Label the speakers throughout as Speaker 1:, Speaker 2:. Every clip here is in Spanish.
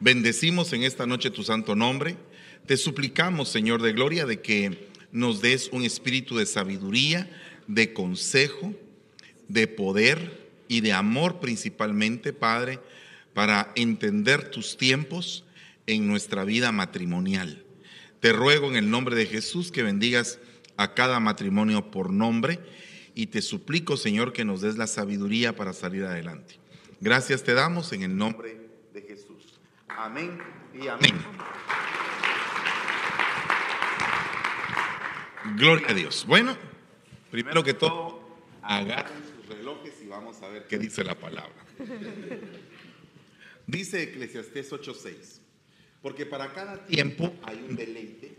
Speaker 1: Bendecimos en esta noche tu santo nombre. Te suplicamos, Señor de Gloria, de que nos des un espíritu de sabiduría, de consejo, de poder y de amor principalmente, Padre, para entender tus tiempos en nuestra vida matrimonial. Te ruego en el nombre de Jesús que bendigas a cada matrimonio por nombre y te suplico, Señor, que nos des la sabiduría para salir adelante. Gracias te damos en el nombre. Amén y amén. Gloria a Dios. Bueno, primero que todo, agarren sus relojes y vamos a ver qué dice la palabra. Dice Eclesiastés 8:6, porque para cada tiempo hay un deleite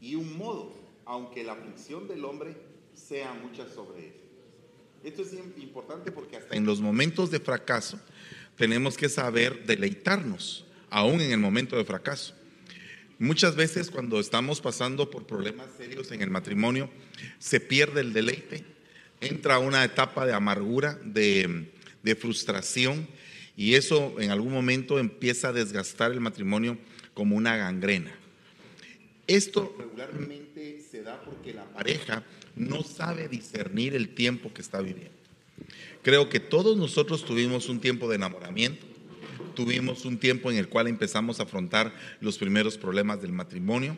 Speaker 1: y un modo, aunque la aflicción del hombre sea mucha sobre él. Esto es importante porque hasta en los momentos de fracaso tenemos que saber deleitarnos, aún en el momento de fracaso. Muchas veces cuando estamos pasando por problemas serios en el matrimonio, se pierde el deleite, entra una etapa de amargura, de, de frustración, y eso en algún momento empieza a desgastar el matrimonio como una gangrena. Esto regularmente se da porque la pareja no sabe discernir el tiempo que está viviendo. Creo que todos nosotros tuvimos un tiempo de enamoramiento, tuvimos un tiempo en el cual empezamos a afrontar los primeros problemas del matrimonio,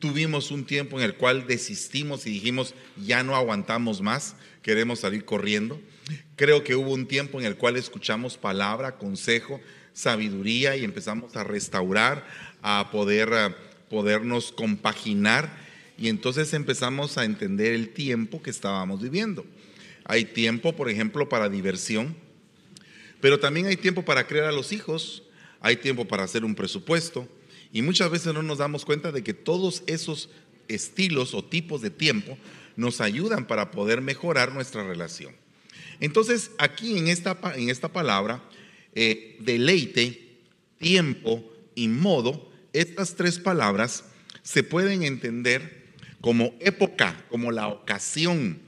Speaker 1: tuvimos un tiempo en el cual desistimos y dijimos, ya no aguantamos más, queremos salir corriendo. Creo que hubo un tiempo en el cual escuchamos palabra, consejo, sabiduría y empezamos a restaurar, a poder podernos compaginar y entonces empezamos a entender el tiempo que estábamos viviendo. Hay tiempo, por ejemplo, para diversión, pero también hay tiempo para crear a los hijos, hay tiempo para hacer un presupuesto y muchas veces no nos damos cuenta de que todos esos estilos o tipos de tiempo nos ayudan para poder mejorar nuestra relación. Entonces, aquí en esta, en esta palabra, eh, deleite, tiempo y modo, estas tres palabras se pueden entender como época, como la ocasión,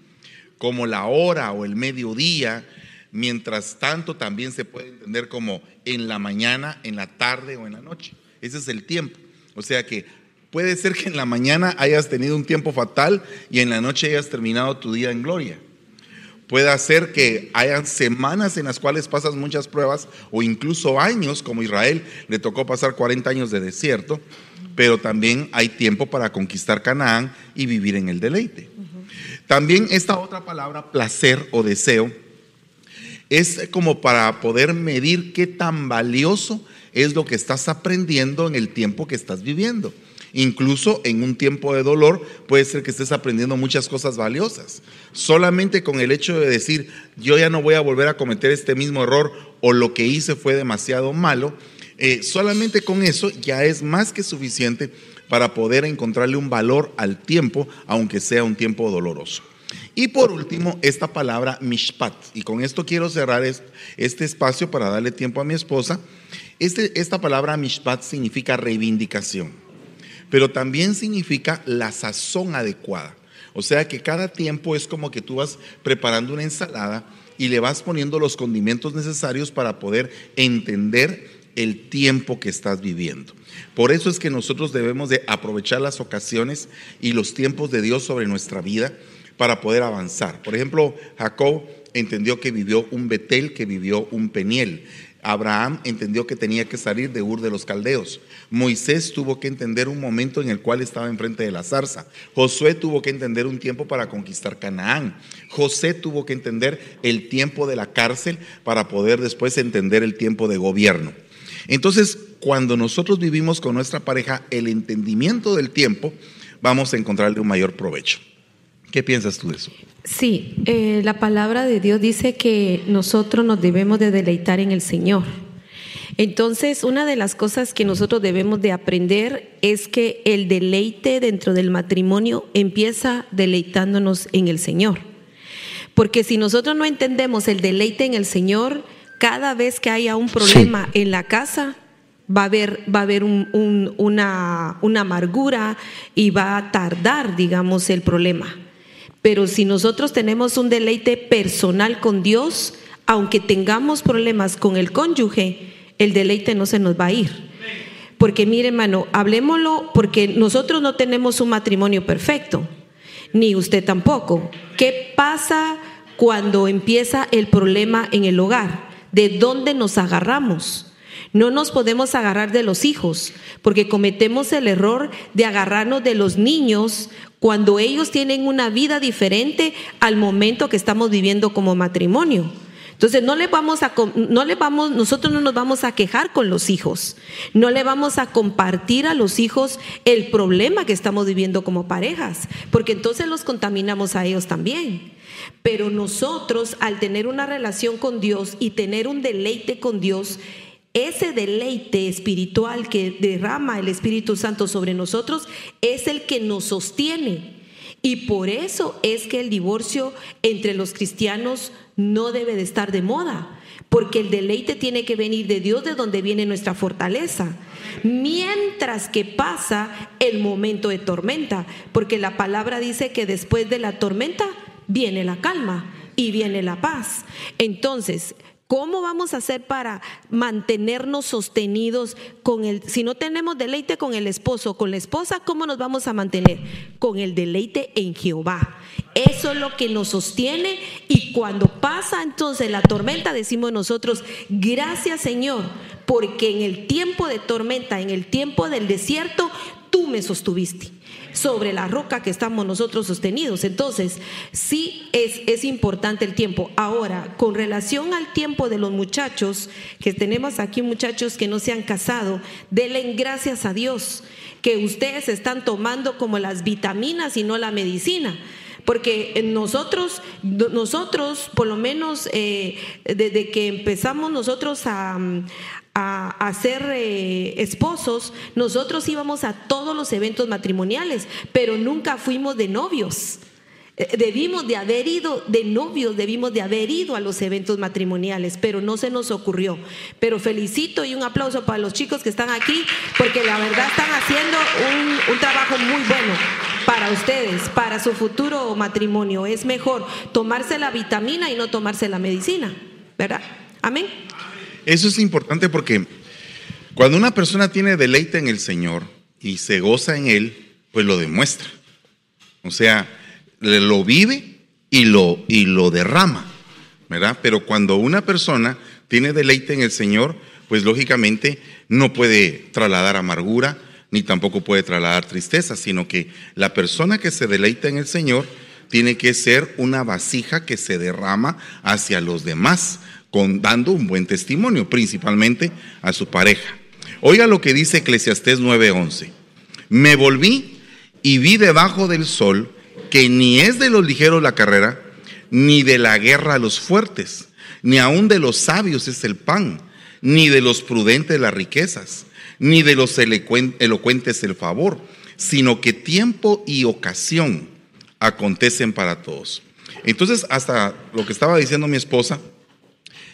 Speaker 1: como la hora o el mediodía. Mientras tanto, también se puede entender como en la mañana, en la tarde o en la noche. Ese es el tiempo. O sea que puede ser que en la mañana hayas tenido un tiempo fatal y en la noche hayas terminado tu día en gloria. Puede ser que hayan semanas en las cuales pasas muchas pruebas o incluso años, como Israel le tocó pasar 40 años de desierto, pero también hay tiempo para conquistar Canaán y vivir en el deleite. También esta otra palabra, placer o deseo, es como para poder medir qué tan valioso es lo que estás aprendiendo en el tiempo que estás viviendo. Incluso en un tiempo de dolor puede ser que estés aprendiendo muchas cosas valiosas. Solamente con el hecho de decir, yo ya no voy a volver a cometer este mismo error o lo que hice fue demasiado malo, eh, solamente con eso ya es más que suficiente para poder encontrarle un valor al tiempo, aunque sea un tiempo doloroso. Y por último, esta palabra mishpat. Y con esto quiero cerrar este espacio para darle tiempo a mi esposa. Este, esta palabra mishpat significa reivindicación pero también significa la sazón adecuada. O sea que cada tiempo es como que tú vas preparando una ensalada y le vas poniendo los condimentos necesarios para poder entender el tiempo que estás viviendo. Por eso es que nosotros debemos de aprovechar las ocasiones y los tiempos de Dios sobre nuestra vida para poder avanzar. Por ejemplo, Jacob entendió que vivió un Betel, que vivió un Peniel. Abraham entendió que tenía que salir de Ur de los Caldeos. Moisés tuvo que entender un momento en el cual estaba enfrente de la zarza. Josué tuvo que entender un tiempo para conquistar Canaán. José tuvo que entender el tiempo de la cárcel para poder después entender el tiempo de gobierno. Entonces, cuando nosotros vivimos con nuestra pareja el entendimiento del tiempo, vamos a encontrarle un mayor provecho. ¿Qué piensas tú de eso?
Speaker 2: Sí, eh, la palabra de Dios dice que nosotros nos debemos de deleitar en el Señor. Entonces, una de las cosas que nosotros debemos de aprender es que el deleite dentro del matrimonio empieza deleitándonos en el Señor. Porque si nosotros no entendemos el deleite en el Señor, cada vez que haya un problema en la casa, va a haber, va a haber una, una amargura y va a tardar, digamos, el problema. Pero si nosotros tenemos un deleite personal con Dios, aunque tengamos problemas con el cónyuge, el deleite no se nos va a ir. Porque mire, hermano, hablemoslo porque nosotros no tenemos un matrimonio perfecto, ni usted tampoco. ¿Qué pasa cuando empieza el problema en el hogar? ¿De dónde nos agarramos? No nos podemos agarrar de los hijos, porque cometemos el error de agarrarnos de los niños cuando ellos tienen una vida diferente al momento que estamos viviendo como matrimonio. Entonces no le vamos a no le vamos nosotros no nos vamos a quejar con los hijos. No le vamos a compartir a los hijos el problema que estamos viviendo como parejas, porque entonces los contaminamos a ellos también. Pero nosotros al tener una relación con Dios y tener un deleite con Dios, ese deleite espiritual que derrama el Espíritu Santo sobre nosotros es el que nos sostiene. Y por eso es que el divorcio entre los cristianos no debe de estar de moda, porque el deleite tiene que venir de Dios, de donde viene nuestra fortaleza. Mientras que pasa el momento de tormenta, porque la palabra dice que después de la tormenta viene la calma y viene la paz. Entonces, ¿Cómo vamos a hacer para mantenernos sostenidos con el, si no tenemos deleite con el esposo, con la esposa, ¿cómo nos vamos a mantener? Con el deleite en Jehová. Eso es lo que nos sostiene y cuando pasa entonces la tormenta decimos nosotros, gracias Señor, porque en el tiempo de tormenta, en el tiempo del desierto, tú me sostuviste sobre la roca que estamos nosotros sostenidos. Entonces, sí es, es importante el tiempo. Ahora, con relación al tiempo de los muchachos, que tenemos aquí muchachos que no se han casado, denle gracias a Dios que ustedes están tomando como las vitaminas y no la medicina porque nosotros, nosotros por lo menos eh, desde que empezamos nosotros a, a, ser eh, esposos, nosotros íbamos a todos los eventos matrimoniales, pero nunca fuimos de novios. Eh, debimos de haber ido de novios, debimos de haber ido a los eventos matrimoniales, pero no se nos ocurrió. Pero felicito y un aplauso para los chicos que están aquí, porque la verdad están haciendo un, un trabajo muy bueno para ustedes, para su futuro matrimonio. Es mejor tomarse la vitamina y no tomarse la medicina, ¿verdad? Amén.
Speaker 1: Eso es importante porque cuando una persona tiene deleite en el Señor y se goza en Él, pues lo demuestra. O sea, lo vive y lo, y lo derrama, ¿verdad? Pero cuando una persona tiene deleite en el Señor, pues lógicamente no puede trasladar amargura, ni tampoco puede trasladar tristeza, sino que la persona que se deleita en el Señor tiene que ser una vasija que se derrama hacia los demás, dando un buen testimonio, principalmente a su pareja. Oiga lo que dice Eclesiastés 9:11. Me volví y vi debajo del sol que ni es de los ligeros la carrera, ni de la guerra los fuertes, ni aun de los sabios es el pan, ni de los prudentes las riquezas, ni de los elocuentes el favor, sino que tiempo y ocasión acontecen para todos. Entonces, hasta lo que estaba diciendo mi esposa,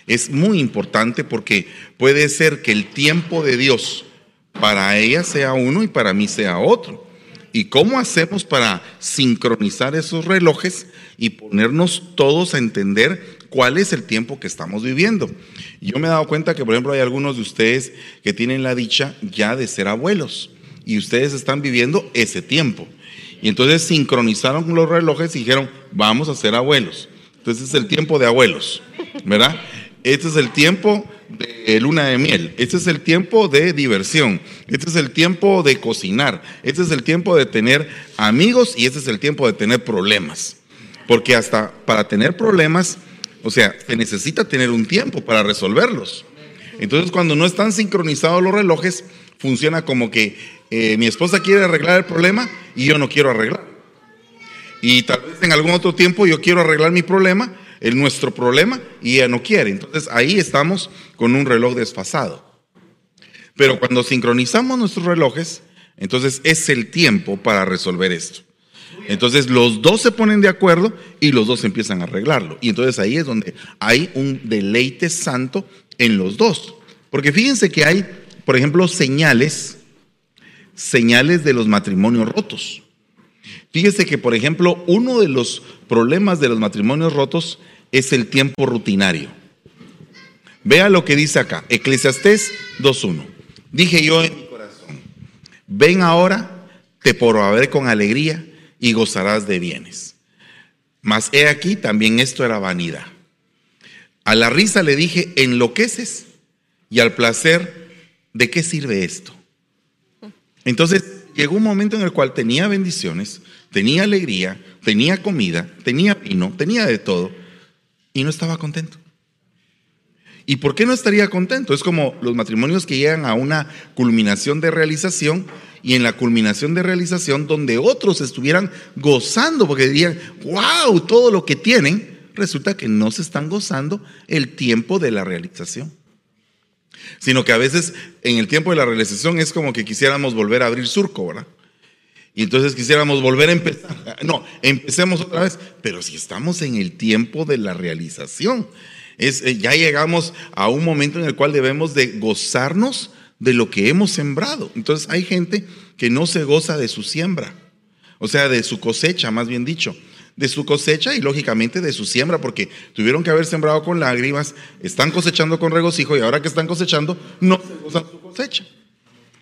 Speaker 1: es muy importante porque puede ser que el tiempo de Dios para ella sea uno y para mí sea otro. ¿Y cómo hacemos para sincronizar esos relojes y ponernos todos a entender cuál es el tiempo que estamos viviendo? Yo me he dado cuenta que, por ejemplo, hay algunos de ustedes que tienen la dicha ya de ser abuelos y ustedes están viviendo ese tiempo. Y entonces sincronizaron los relojes y dijeron, vamos a ser abuelos. Entonces es el tiempo de abuelos, ¿verdad? Este es el tiempo de luna de miel. Este es el tiempo de diversión. Este es el tiempo de cocinar. Este es el tiempo de tener amigos y este es el tiempo de tener problemas. Porque hasta para tener problemas, o sea, se necesita tener un tiempo para resolverlos. Entonces, cuando no están sincronizados los relojes, funciona como que eh, mi esposa quiere arreglar el problema y yo no quiero arreglar. Y tal vez en algún otro tiempo yo quiero arreglar mi problema el nuestro problema y ella no quiere. Entonces ahí estamos con un reloj desfasado. Pero cuando sincronizamos nuestros relojes, entonces es el tiempo para resolver esto. Entonces los dos se ponen de acuerdo y los dos empiezan a arreglarlo. Y entonces ahí es donde hay un deleite santo en los dos. Porque fíjense que hay, por ejemplo, señales, señales de los matrimonios rotos. Fíjense que, por ejemplo, uno de los problemas de los matrimonios rotos es el tiempo rutinario. Vea lo que dice acá, Eclesiastés 2.1. Dije yo en mi corazón, ven ahora, te probaré con alegría y gozarás de bienes. Mas he aquí, también esto era vanidad. A la risa le dije, enloqueces, y al placer, ¿de qué sirve esto? Entonces llegó un momento en el cual tenía bendiciones, tenía alegría, tenía comida, tenía vino, tenía de todo, y no estaba contento. ¿Y por qué no estaría contento? Es como los matrimonios que llegan a una culminación de realización y en la culminación de realización donde otros estuvieran gozando porque dirían, wow, todo lo que tienen, resulta que no se están gozando el tiempo de la realización. Sino que a veces en el tiempo de la realización es como que quisiéramos volver a abrir surco, ¿verdad? Y entonces quisiéramos volver a empezar. No, empecemos otra vez. Pero si estamos en el tiempo de la realización, es, eh, ya llegamos a un momento en el cual debemos de gozarnos de lo que hemos sembrado. Entonces hay gente que no se goza de su siembra, o sea, de su cosecha, más bien dicho de su cosecha y lógicamente de su siembra, porque tuvieron que haber sembrado con lágrimas, están cosechando con regocijo y ahora que están cosechando, no se gozan su cosecha.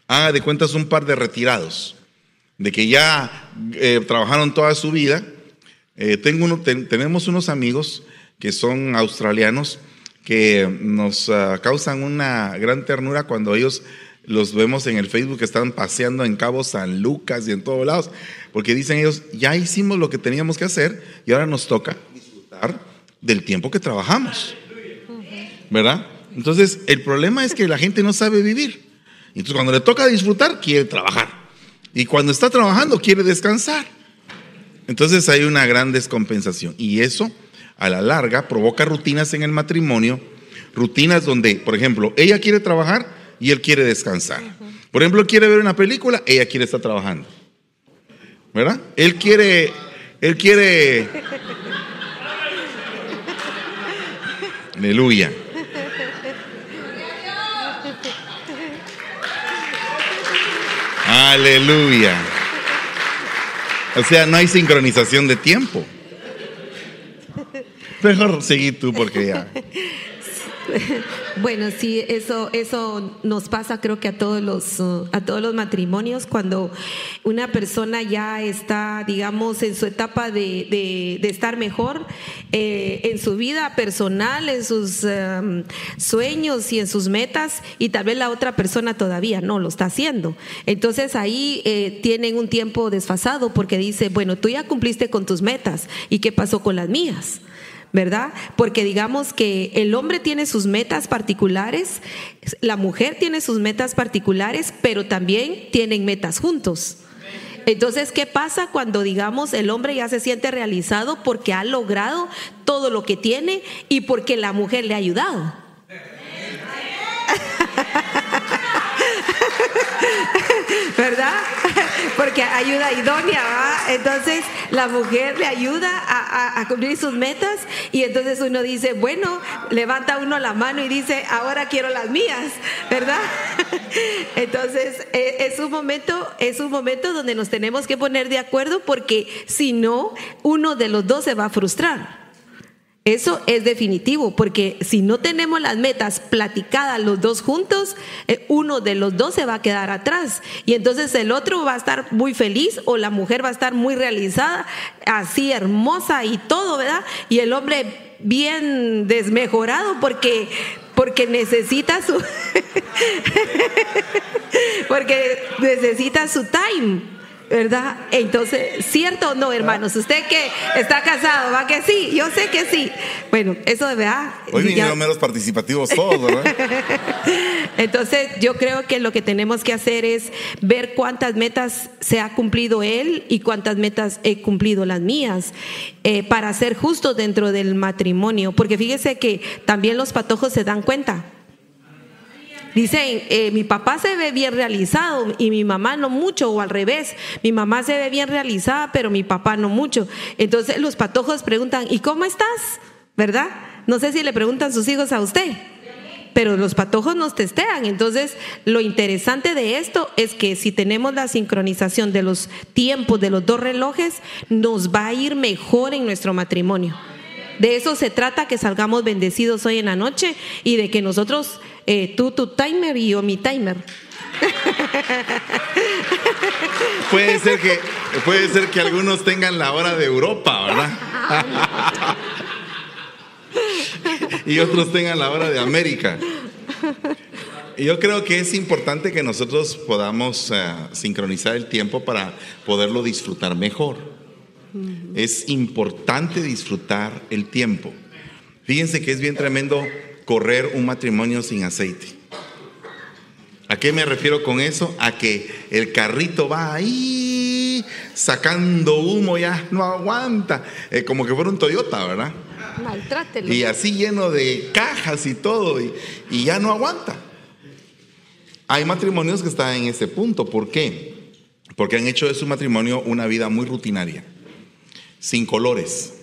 Speaker 1: Haga de cuentas un par de retirados, de que ya eh, trabajaron toda su vida. Eh, tenemos unos amigos que son australianos que nos ah, causan una gran ternura cuando ellos los vemos en el Facebook que están paseando en Cabo San Lucas y en todos lados, porque dicen ellos, ya hicimos lo que teníamos que hacer y ahora nos toca disfrutar del tiempo que trabajamos. ¿Verdad? Entonces, el problema es que la gente no sabe vivir. Entonces, cuando le toca disfrutar, quiere trabajar. Y cuando está trabajando, quiere descansar. Entonces, hay una gran descompensación. Y eso a la larga provoca rutinas en el matrimonio, rutinas donde, por ejemplo, ella quiere trabajar y él quiere descansar. Por ejemplo, quiere ver una película, ella quiere estar trabajando. ¿Verdad? Él quiere, él quiere... Aleluya. Aleluya. O sea, no hay sincronización de tiempo. Mejor seguí tú porque ya.
Speaker 2: Bueno, sí, eso, eso nos pasa creo que a todos los, uh, a todos los matrimonios cuando una persona ya está, digamos, en su etapa de, estar mejor eh, en su vida personal, en sus um, sueños y en sus metas y tal vez la otra persona todavía no lo está haciendo. Entonces ahí eh, tienen un tiempo desfasado porque dice, bueno, tú ya cumpliste con tus metas y qué pasó con las mías. ¿Verdad? Porque digamos que el hombre tiene sus metas particulares, la mujer tiene sus metas particulares, pero también tienen metas juntos. Entonces, ¿qué pasa cuando, digamos, el hombre ya se siente realizado porque ha logrado todo lo que tiene y porque la mujer le ha ayudado? ¿verdad? Porque ayuda idónea. Entonces la mujer le ayuda a, cumplir sus metas y entonces uno dice, bueno, levanta uno la mano y dice, ahora quiero las mías, ¿verdad? Entonces e, es un momento, es un momento donde nos tenemos que poner de acuerdo porque si no, uno de los dos se va a frustrar. Eso es definitivo, porque si no tenemos las metas platicadas los dos juntos, eh, uno de los dos se va a quedar atrás. Y entonces el otro va a estar muy feliz o la mujer va a estar muy realizada, así hermosa y todo, ¿verdad? Y el hombre bien desmejorado porque porque necesita su porque necesita su time ¿Verdad? Entonces, ¿cierto o no, hermanos? Usted que está casado, ¿va que sí? Yo sé que sí. Bueno, eso de verdad.
Speaker 1: Hoy vinieron menos participativos todos, ¿verdad?
Speaker 2: Entonces, yo creo que lo que tenemos que hacer es ver cuántas metas se ha cumplido él y cuántas metas he cumplido las mías eh, para ser justos dentro del matrimonio. Porque fíjese que también los patojos se dan cuenta. Dicen, eh, mi papá se ve bien realizado y mi mamá no mucho, o al revés, mi mamá se ve bien realizada, pero mi papá no mucho. Entonces los patojos preguntan, ¿y cómo estás? ¿Verdad? No sé si le preguntan sus hijos a usted, pero los patojos nos testean. Entonces, lo interesante de esto es que si tenemos la sincronización de los tiempos de los dos relojes, nos va a ir mejor en nuestro matrimonio. De eso se trata, que salgamos bendecidos hoy en la noche y de que nosotros, eh, tú tu timer y yo mi timer.
Speaker 1: Puede ser que, puede ser que algunos tengan la hora de Europa, ¿verdad? y otros tengan la hora de América. Yo creo que es importante que nosotros podamos eh, sincronizar el tiempo para poderlo disfrutar mejor. Es importante disfrutar el tiempo. Fíjense que es bien tremendo correr un matrimonio sin aceite. ¿A qué me refiero con eso? A que el carrito va ahí sacando humo, ya no aguanta, eh, como que fuera un Toyota, ¿verdad?
Speaker 2: Maltrátelo.
Speaker 1: Y así lleno de cajas y todo, y, y ya no aguanta. Hay matrimonios que están en ese punto. ¿Por qué? Porque han hecho de su matrimonio una vida muy rutinaria, sin colores.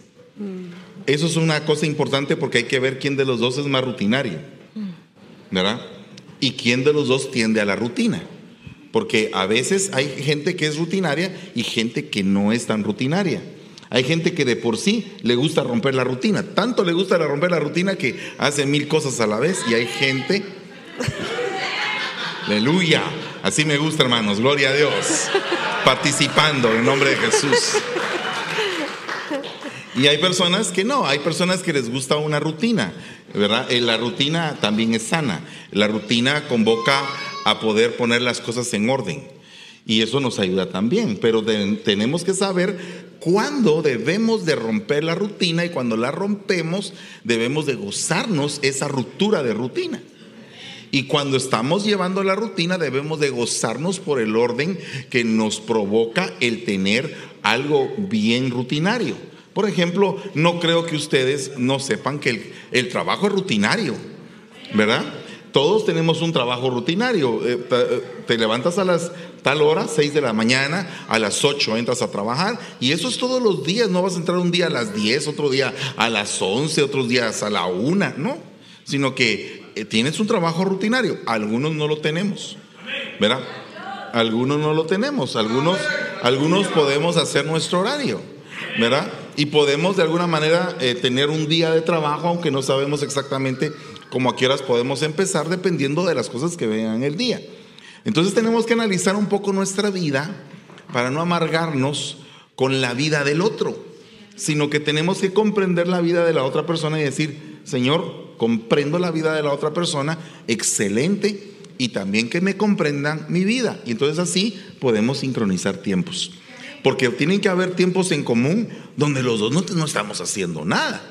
Speaker 1: Eso es una cosa importante porque hay que ver quién de los dos es más rutinario, ¿verdad? y quién de los dos tiende a la rutina. Porque a veces hay gente que es rutinaria y gente que no es tan rutinaria. Hay gente que de por sí le gusta romper la rutina. Tanto le gusta romper la rutina que hace mil cosas a la vez. Y hay gente... Aleluya. Así me gusta, hermanos. Gloria a Dios. Participando en nombre de Jesús. Y hay personas que no. Hay personas que les gusta una rutina. ¿verdad? Eh, la rutina también es sana. La rutina convoca a poder poner las cosas en orden. Y eso nos ayuda también. Pero tenemos que saber cuándo debemos de romper la rutina y cuando la rompemos debemos de gozarnos esa ruptura de rutina. Y cuando estamos llevando la rutina debemos de gozarnos por el orden que nos provoca el tener algo bien rutinario. Por ejemplo, no creo que ustedes no sepan que el, trabajo es rutinario, ¿verdad? Todos tenemos un trabajo rutinario. Eh, eh, te, levantas a las tal hora, 6 de la mañana, a las 8 entras a trabajar y eso es todos los días. No vas a entrar un día a las 10, otro día a las 11, otros días a la 1, no. Sino que eh, tienes un trabajo rutinario. Algunos no lo tenemos, ¿verdad? Algunos no lo tenemos. Algunos, algunos podemos hacer nuestro horario, ¿verdad? Y podemos de alguna manera eh, tener un día de trabajo, aunque no sabemos exactamente cómo a qué horas podemos empezar, dependiendo de las cosas que vean el día. Entonces tenemos que analizar un poco nuestra vida para no amargarnos con la vida del otro, sino que tenemos que comprender la vida de la otra persona y decir, Señor, comprendo la vida de la otra persona, excelente, y también que me comprendan mi vida. Y entonces así podemos sincronizar tiempos. Porque tienen que haber tiempos en común donde los dos no, estamos haciendo nada.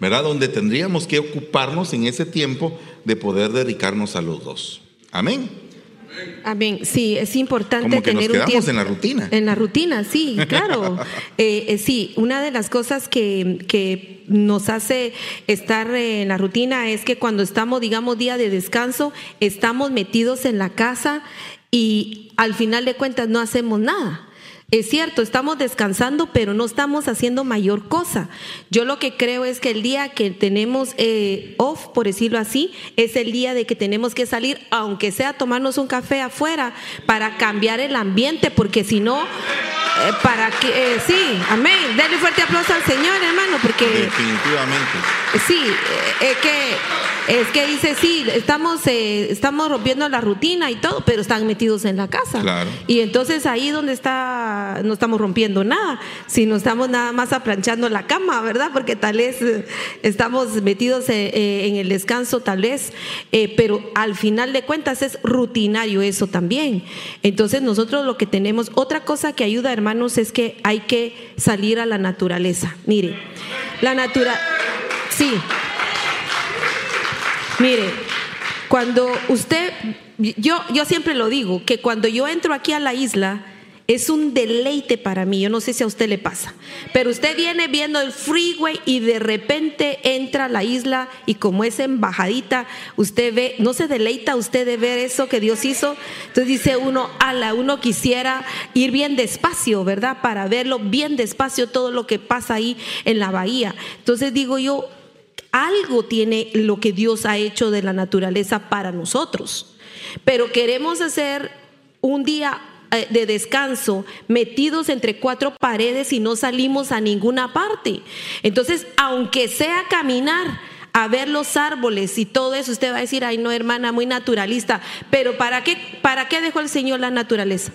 Speaker 1: ¿Verdad? Donde tendríamos que ocuparnos en ese tiempo de poder dedicarnos a los dos. Amén.
Speaker 2: Amén. Sí, es importante
Speaker 1: Como que
Speaker 2: tener
Speaker 1: nos quedamos en la rutina.
Speaker 2: En la rutina, sí, claro. Eh, eh, sí, una de las cosas que, que, nos hace estar en la rutina es que cuando estamos, digamos, día de descanso, estamos metidos en la casa y al final de cuentas no hacemos nada. Es cierto, estamos descansando, pero no estamos haciendo mayor cosa. Yo lo que creo es que el día que tenemos eh, off, por decirlo así, es el día de que tenemos que salir, aunque sea tomarnos un café afuera, para cambiar el ambiente, porque si no, eh, para que, eh, sí, amén. Denle fuerte aplauso al Señor, hermano, porque...
Speaker 1: Definitivamente.
Speaker 2: Sí, es que es que dice, sí, estamos, eh, estamos rompiendo la rutina y todo, pero están metidos en la casa. Y entonces ahí donde está, no estamos rompiendo nada, sino estamos nada más aplanchando la cama, ¿verdad? Porque tal vez eh, estamos metidos eh, en el descanso, tal vez, pero al final de cuentas es rutinario eso también. Entonces nosotros lo que tenemos, otra cosa que ayuda, hermanos, es que hay que salir a la naturaleza. Mire, la naturaleza, sí. Mire, cuando usted, yo, yo siempre lo digo, que cuando yo entro aquí a la isla, es un deleite para mí. Yo no sé si a usted le pasa. Pero usted viene viendo el freeway y de repente entra a la isla y como es embajadita, usted ve, no se deleita usted de ver eso que Dios hizo. Entonces dice uno, ala, uno quisiera ir bien despacio, ¿verdad? Para verlo bien despacio todo lo que pasa ahí en la bahía. Entonces digo yo, algo tiene lo que Dios ha hecho de la naturaleza para nosotros. Pero queremos hacer un día eh, de descanso metidos entre cuatro paredes y no salimos a ninguna parte. Entonces, aunque sea caminar, a ver los árboles y todo eso, usted va a decir, ay no, hermana, muy naturalista, pero ¿para qué, para qué dejó el Señor la naturaleza?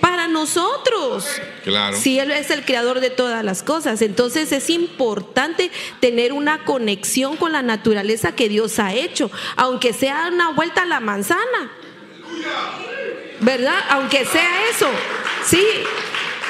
Speaker 2: Para nosotros.
Speaker 1: Claro.
Speaker 2: Si Él es el creador de todas las cosas. Entonces es importante tener una conexión con la naturaleza que Dios ha hecho, aunque sea una vuelta a la manzana. ¿Verdad? Aunque sea eso. Sí,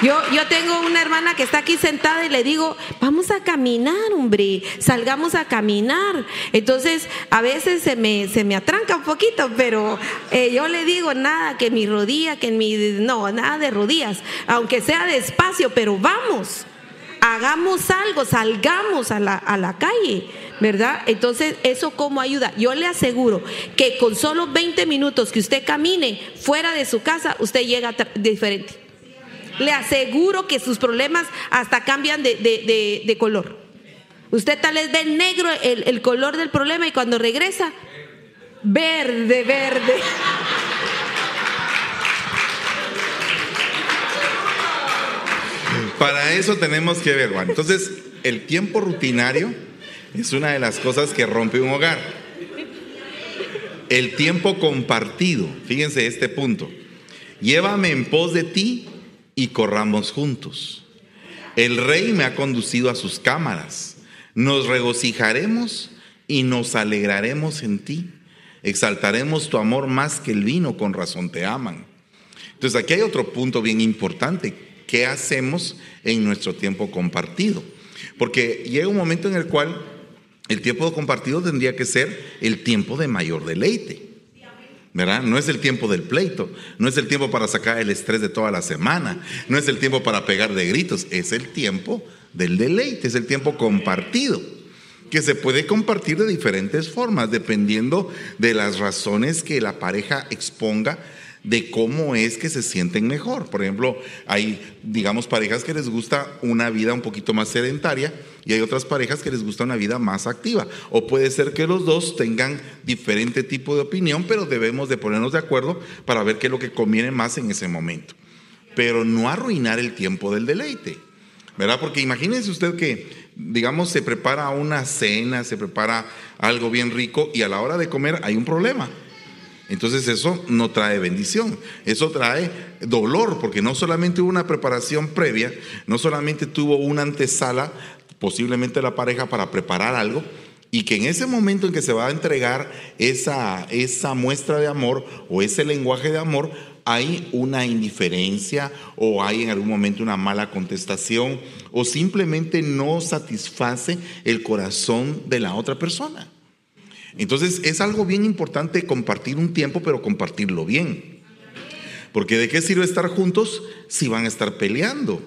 Speaker 2: yo, yo tengo una hermana que está aquí sentada y le digo, vamos a caminar, hombre, salgamos a caminar. Entonces, a veces se me, se me atranca un poquito, pero eh, yo le digo, nada, que mi rodilla, que mi, no, nada de rodillas, aunque sea despacio, pero vamos, hagamos algo, salgamos a la, a la calle. ¿verdad? Entonces, ¿eso cómo ayuda? Yo le aseguro que con solo 20 minutos que usted camine fuera de su casa, usted llega diferente. Le aseguro que sus problemas hasta cambian de, color. Usted tal vez ve negro el, el color del problema y cuando regresa, verde, verde.
Speaker 1: Para eso tenemos que ver, Juan. Entonces, el tiempo rutinario es una de las cosas que rompe un hogar. El tiempo compartido, fíjense este punto. Llévame en pos de ti y corramos juntos. El rey me ha conducido a sus cámaras. Nos regocijaremos y nos alegraremos en ti. Exaltaremos tu amor más que el vino, con razón te aman. Entonces aquí hay otro punto bien importante. ¿Qué hacemos en nuestro tiempo compartido? Porque llega un momento en el cual el tiempo compartido tendría que ser el tiempo de mayor deleite. ¿Verdad? No es el tiempo del pleito, no es el tiempo para sacar el estrés de toda la semana, no es el tiempo para pegar de gritos, es el tiempo del deleite, es el tiempo compartido, que se puede compartir de diferentes formas, dependiendo de las razones que la pareja exponga de cómo es que se sienten mejor. Por ejemplo, hay, digamos, parejas que les gusta una vida un poquito más sedentaria y hay otras parejas que les gusta una vida más activa. O puede ser que los dos tengan diferente tipo de opinión, pero debemos de ponernos de acuerdo para ver qué es lo que conviene más en ese momento. Pero no arruinar el tiempo del deleite. ¿Verdad? Porque imagínense usted que, digamos, se prepara una cena, se prepara algo bien rico y a la hora de comer hay un problema entonces eso no trae bendición, eso trae dolor, porque no solamente hubo una preparación previa, no solamente tuvo una antesala, posiblemente la pareja para preparar algo, y que en ese momento en que se va a entregar esa, esa muestra de amor o ese lenguaje de amor, hay una indiferencia o hay en algún momento una mala contestación o simplemente no satisface el corazón de la otra persona. Entonces es algo bien importante compartir un tiempo, pero compartirlo bien. Porque de qué sirve estar juntos si van a estar peleando.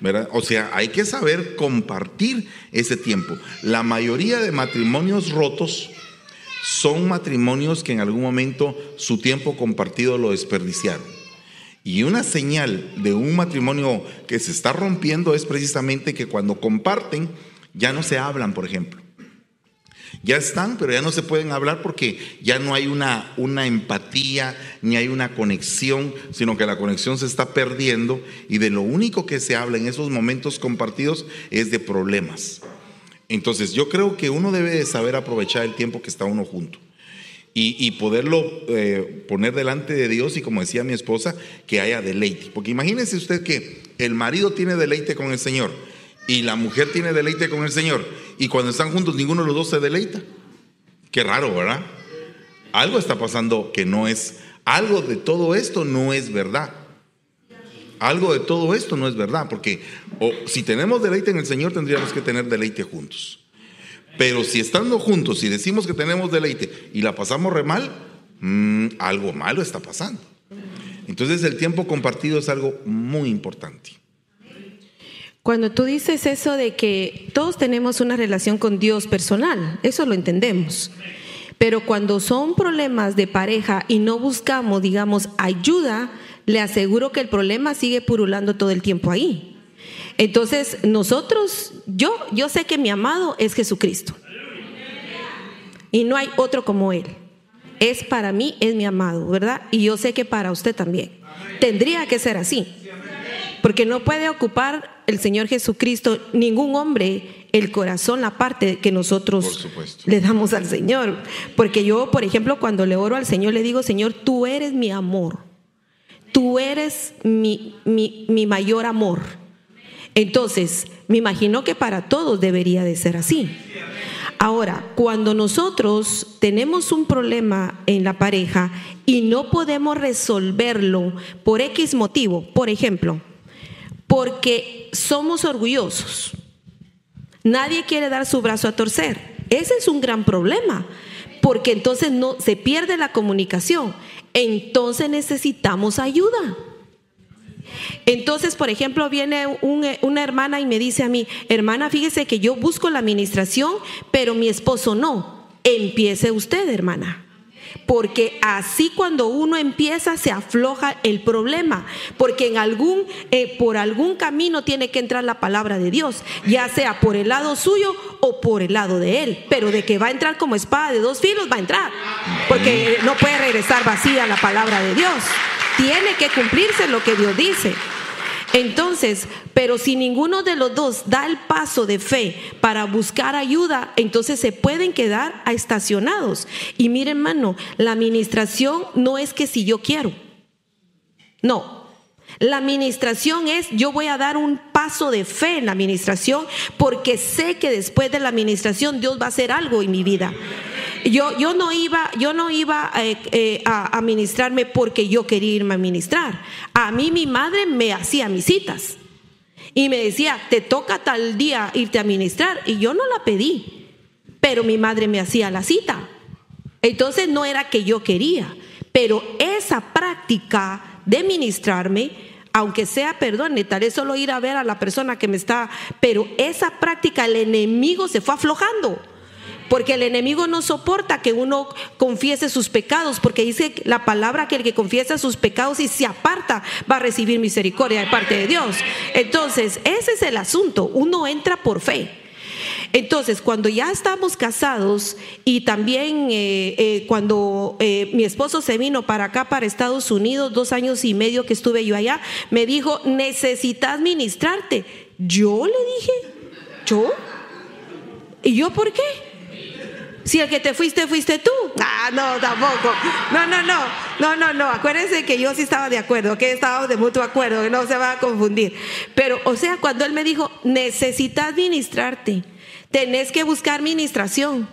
Speaker 1: ¿verdad? O sea, hay que saber compartir ese tiempo. La mayoría de matrimonios rotos son matrimonios que en algún momento su tiempo compartido lo desperdiciaron. Y una señal de un matrimonio que se está rompiendo es precisamente que cuando comparten ya no se hablan, por ejemplo. Ya están, pero ya no se pueden hablar porque ya no hay una, una empatía, ni hay una conexión, sino que la conexión se está perdiendo y de lo único que se habla en esos momentos compartidos es de problemas. Entonces yo creo que uno debe de saber aprovechar el tiempo que está uno junto. Y, poderlo eh, poner delante de Dios y como decía mi esposa, que haya deleite. Porque imagínese usted que el marido tiene deleite con el Señor y la mujer tiene deleite con el Señor y cuando están juntos ninguno de los dos se deleita. Qué raro, ¿verdad? Algo está pasando que no es, algo de todo esto no es verdad. Algo de todo esto no es verdad, porque si tenemos deleite en el Señor tendríamos que tener deleite juntos. Pero si estando juntos y decimos que tenemos deleite y la pasamos re mal, mm, algo malo está pasando. Entonces el tiempo compartido es algo muy importante.
Speaker 2: Cuando tú dices eso de que todos tenemos una relación con Dios personal, eso lo entendemos. Pero cuando son problemas de pareja y no buscamos, digamos, ayuda, le aseguro que el problema sigue purulando todo el tiempo ahí. Entonces, nosotros, yo, yo sé que mi amado es Jesucristo. Y no hay otro como Él. es para mí, es mi amado, ¿verdad? Y yo sé que para usted también. Tendría que ser así. Porque no puede ocupar el Señor Jesucristo, ningún hombre, el corazón, la parte que nosotros le damos al Señor. Porque yo, por ejemplo, cuando le oro al Señor, le digo, Señor, tú eres mi amor. Tú eres mi, mi, mi mayor amor. Entonces, me imagino que para todos debería de ser así. Ahora, cuando nosotros tenemos un problema en la pareja y no podemos resolverlo por X motivo, por ejemplo, porque somos orgullosos, nadie quiere dar su brazo a torcer. Ese es un gran problema, porque entonces no se pierde la comunicación. Entonces necesitamos ayuda. Entonces, por ejemplo, viene una hermana y me dice a mí, hermana, fíjese que yo busco la administración, pero mi esposo no. Empiece usted, hermana. Porque así cuando uno empieza se afloja el problema, porque en algún, eh, por algún camino tiene que entrar la palabra de Dios, ya sea por el lado suyo o por el lado de él, pero de que va a entrar como espada de dos filos, va a entrar, porque no puede regresar vacía la palabra de Dios. Tiene que cumplirse lo que Dios dice. Entonces, pero si ninguno de los dos da el paso de fe para buscar ayuda, entonces se pueden quedar estacionados. Y miren, hermano, la administración no es que si yo quiero. No. La administración es, yo voy a dar un paso de fe en la administración porque sé que después de la administración Dios va a hacer algo en mi vida. Yo, yo no iba, yo no iba eh, eh, a administrarme porque yo quería irme a administrar. A mí mi madre me hacía mis citas y me decía, te toca tal día irte a administrar. Y yo no la pedí, pero mi madre me hacía la cita. Entonces no era que yo quería, pero esa práctica de ministrarme, aunque sea, perdón, tal vez solo ir a ver a la persona que me está, pero esa práctica el enemigo se fue aflojando. Porque el enemigo no soporta que uno confiese sus pecados, porque dice la palabra que el que confiesa sus pecados y se aparta va a recibir misericordia de parte de Dios. Entonces, ese es el asunto. Uno entra por fe. Entonces, cuando ya estamos casados y también eh, eh, cuando eh, mi esposo se vino para acá, para Estados Unidos, dos años y medio que estuve yo allá, me dijo, necesitas ministrarte. Yo le dije, ¿yo? ¿Y yo por qué? Si el que te fuiste fuiste tú. Ah, no, tampoco. No, no, no. No, no, no. Acuérdense que yo sí estaba de acuerdo, que estábamos de mutuo acuerdo, que no se va a confundir. Pero, o sea, cuando él me dijo, necesitas administrarte, tenés que buscar administración.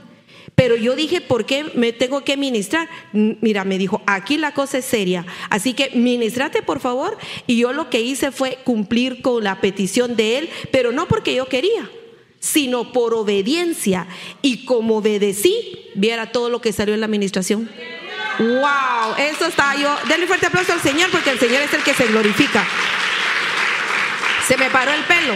Speaker 2: Pero yo dije, ¿por qué me tengo que ministrar? Mira, me dijo, aquí la cosa es seria. Así que ministrate, por favor. Y yo lo que hice fue cumplir con la petición de él, pero no porque yo quería sino por obediencia. Y como obedecí, viera todo lo que salió en la administración. ¡Wow! Eso está yo. Denle fuerte aplauso al Señor porque el Señor es el que se glorifica. Se me paró el pelo.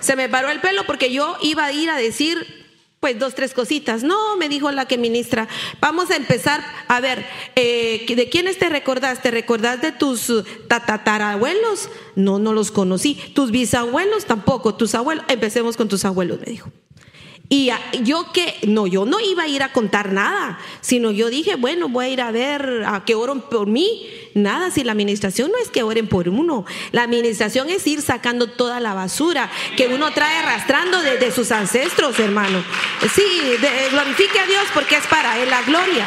Speaker 2: Se me paró el pelo porque yo iba a ir a decir pues dos, tres cositas. No, me dijo la que ministra, vamos a empezar a ver, eh, ¿de quiénes te recordás? ¿Te recordás de tus tatarabuelos? No, no los conocí. ¿Tus bisabuelos? Tampoco. ¿Tus abuelos? Empecemos con tus abuelos, me dijo. Y yo que, no, yo no iba a ir a contar nada, sino yo dije, bueno, voy a ir a ver a qué oran por mí. Nada, si la administración no es que oren por uno, la administración es ir sacando toda la basura que uno trae arrastrando de, sus ancestros, hermano. Sí, glorifique a Dios porque es para Él la gloria.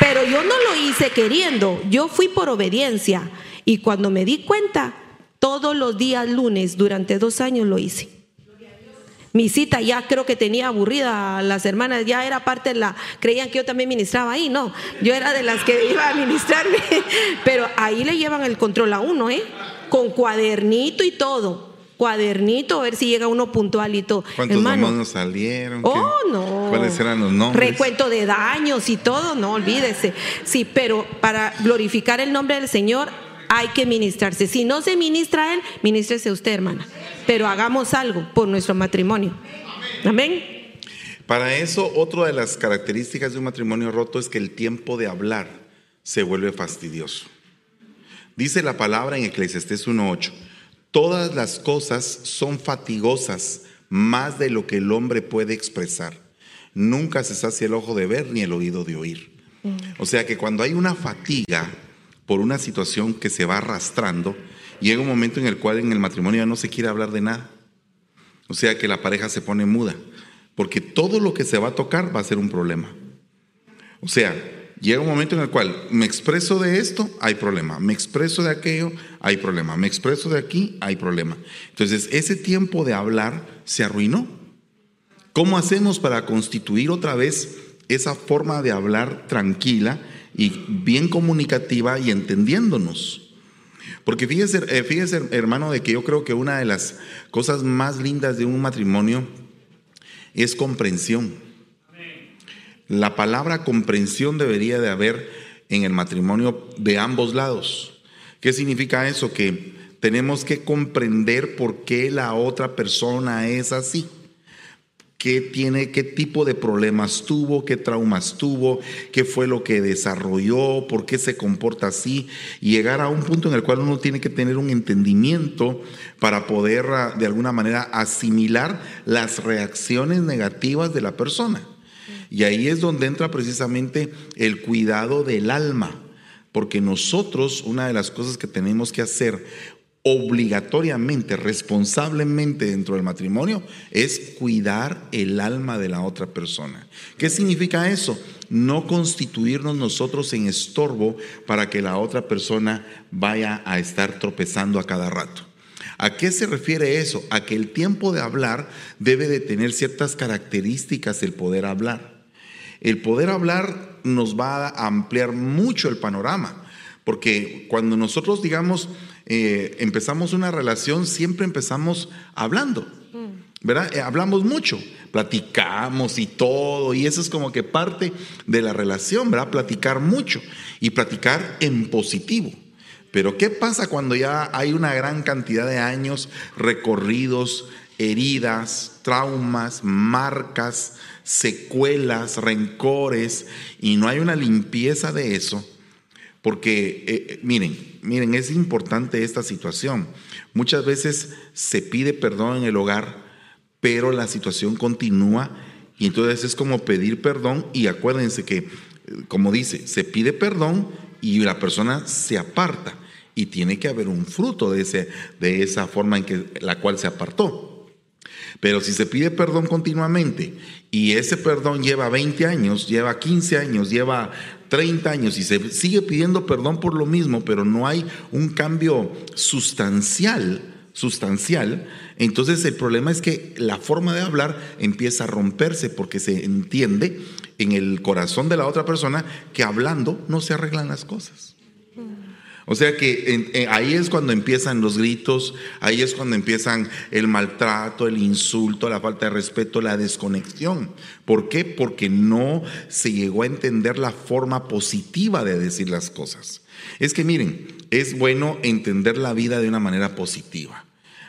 Speaker 2: Pero yo no lo hice queriendo, yo fui por obediencia. Y cuando me di cuenta, todos los días lunes, durante dos años lo hice. Mi cita ya creo que tenía aburrida a las hermanas, ya era parte de la, creían que yo también ministraba ahí, no, yo era de las que iba a ministrarme, pero ahí le llevan el control a uno, ¿eh? Con cuadernito y todo cuadernito, a ver si llega uno puntual y todo.
Speaker 1: ¿Cuántos demonios salieron?
Speaker 2: Oh, no.
Speaker 1: ¿Cuáles eran los nombres?
Speaker 2: Recuento de daños y todo, no olvídese. Sí, pero para glorificar el nombre del Señor hay que ministrarse. Si no se ministra a Él, ministrese usted, hermana pero hagamos algo por nuestro matrimonio. Amén.
Speaker 1: Para eso, otra de las características de un matrimonio roto es que el tiempo de hablar se vuelve fastidioso. Dice la palabra en Eclesiastés 1.8, todas las cosas son fatigosas más de lo que el hombre puede expresar. Nunca se sacia el ojo de ver ni el oído de oír. O sea que cuando hay una fatiga por una situación que se va arrastrando, llega un momento en el cual en el matrimonio ya no se quiere hablar de nada. O sea que la pareja se pone muda, porque todo lo que se va a tocar va a ser un problema. O sea, llega un momento en el cual me expreso de esto, hay problema. Me expreso de aquello, hay problema. Me expreso de aquí, hay problema. Entonces, ese tiempo de hablar se arruinó. ¿Cómo hacemos para constituir otra vez esa forma de hablar tranquila y bien comunicativa y entendiéndonos? Porque fíjese, eh, fíjese, hermano, de que yo creo que una de las cosas más lindas de un matrimonio es comprensión. La palabra comprensión debería de haber en el matrimonio de ambos lados. ¿Qué significa eso? Que tenemos que comprender por qué la otra persona es así qué tiene, qué tipo de problemas tuvo, qué traumas tuvo, qué fue lo que desarrolló, por qué se comporta así, y llegar a un punto en el cual uno tiene que tener un entendimiento para poder ah, de alguna manera asimilar las reacciones negativas de la persona. Y ahí es donde entra precisamente el cuidado del alma, porque nosotros una de las cosas que tenemos que hacer obligatoriamente, responsablemente dentro del matrimonio es cuidar el alma de la otra persona. ¿Qué significa eso? No constituirnos nosotros en estorbo para que la otra persona vaya a estar tropezando a cada rato. ¿A qué se refiere eso? A que el tiempo de hablar debe de tener ciertas características el poder hablar. El poder hablar nos va a ampliar mucho el panorama, porque cuando nosotros digamos, eh, empezamos una relación, siempre empezamos hablando. ¿verdad? Eh, hablamos mucho, platicamos y todo, y eso es como que parte de la relación, ¿verdad? Platicar mucho y platicar en positivo. Pero ¿qué pasa cuando ya hay una gran cantidad de años recorridos, heridas, traumas, marcas, secuelas, rencores, y no hay una limpieza de eso? Porque, eh, miren, miren, es importante esta situación. Muchas veces se pide perdón en el hogar, pero la situación continúa y entonces es como pedir perdón y acuérdense que, como dice, se pide perdón y la persona se aparta y tiene que haber un fruto de, ese, de esa forma en que la cual se apartó. Pero si se pide perdón continuamente y ese perdón lleva 20 años, lleva 15 años, lleva 30 años y se sigue pidiendo perdón por lo mismo, pero no hay un cambio sustancial, sustancial, entonces el problema es que la forma de hablar empieza a romperse porque se entiende en el corazón de la otra persona que hablando no se arreglan las cosas. O sea que ahí es cuando empiezan los gritos, ahí es cuando empiezan el maltrato, el insulto, la falta de respeto, la desconexión. ¿Por qué? Porque no se llegó a entender la forma positiva de decir las cosas. Es que miren, es bueno entender la vida de una manera positiva.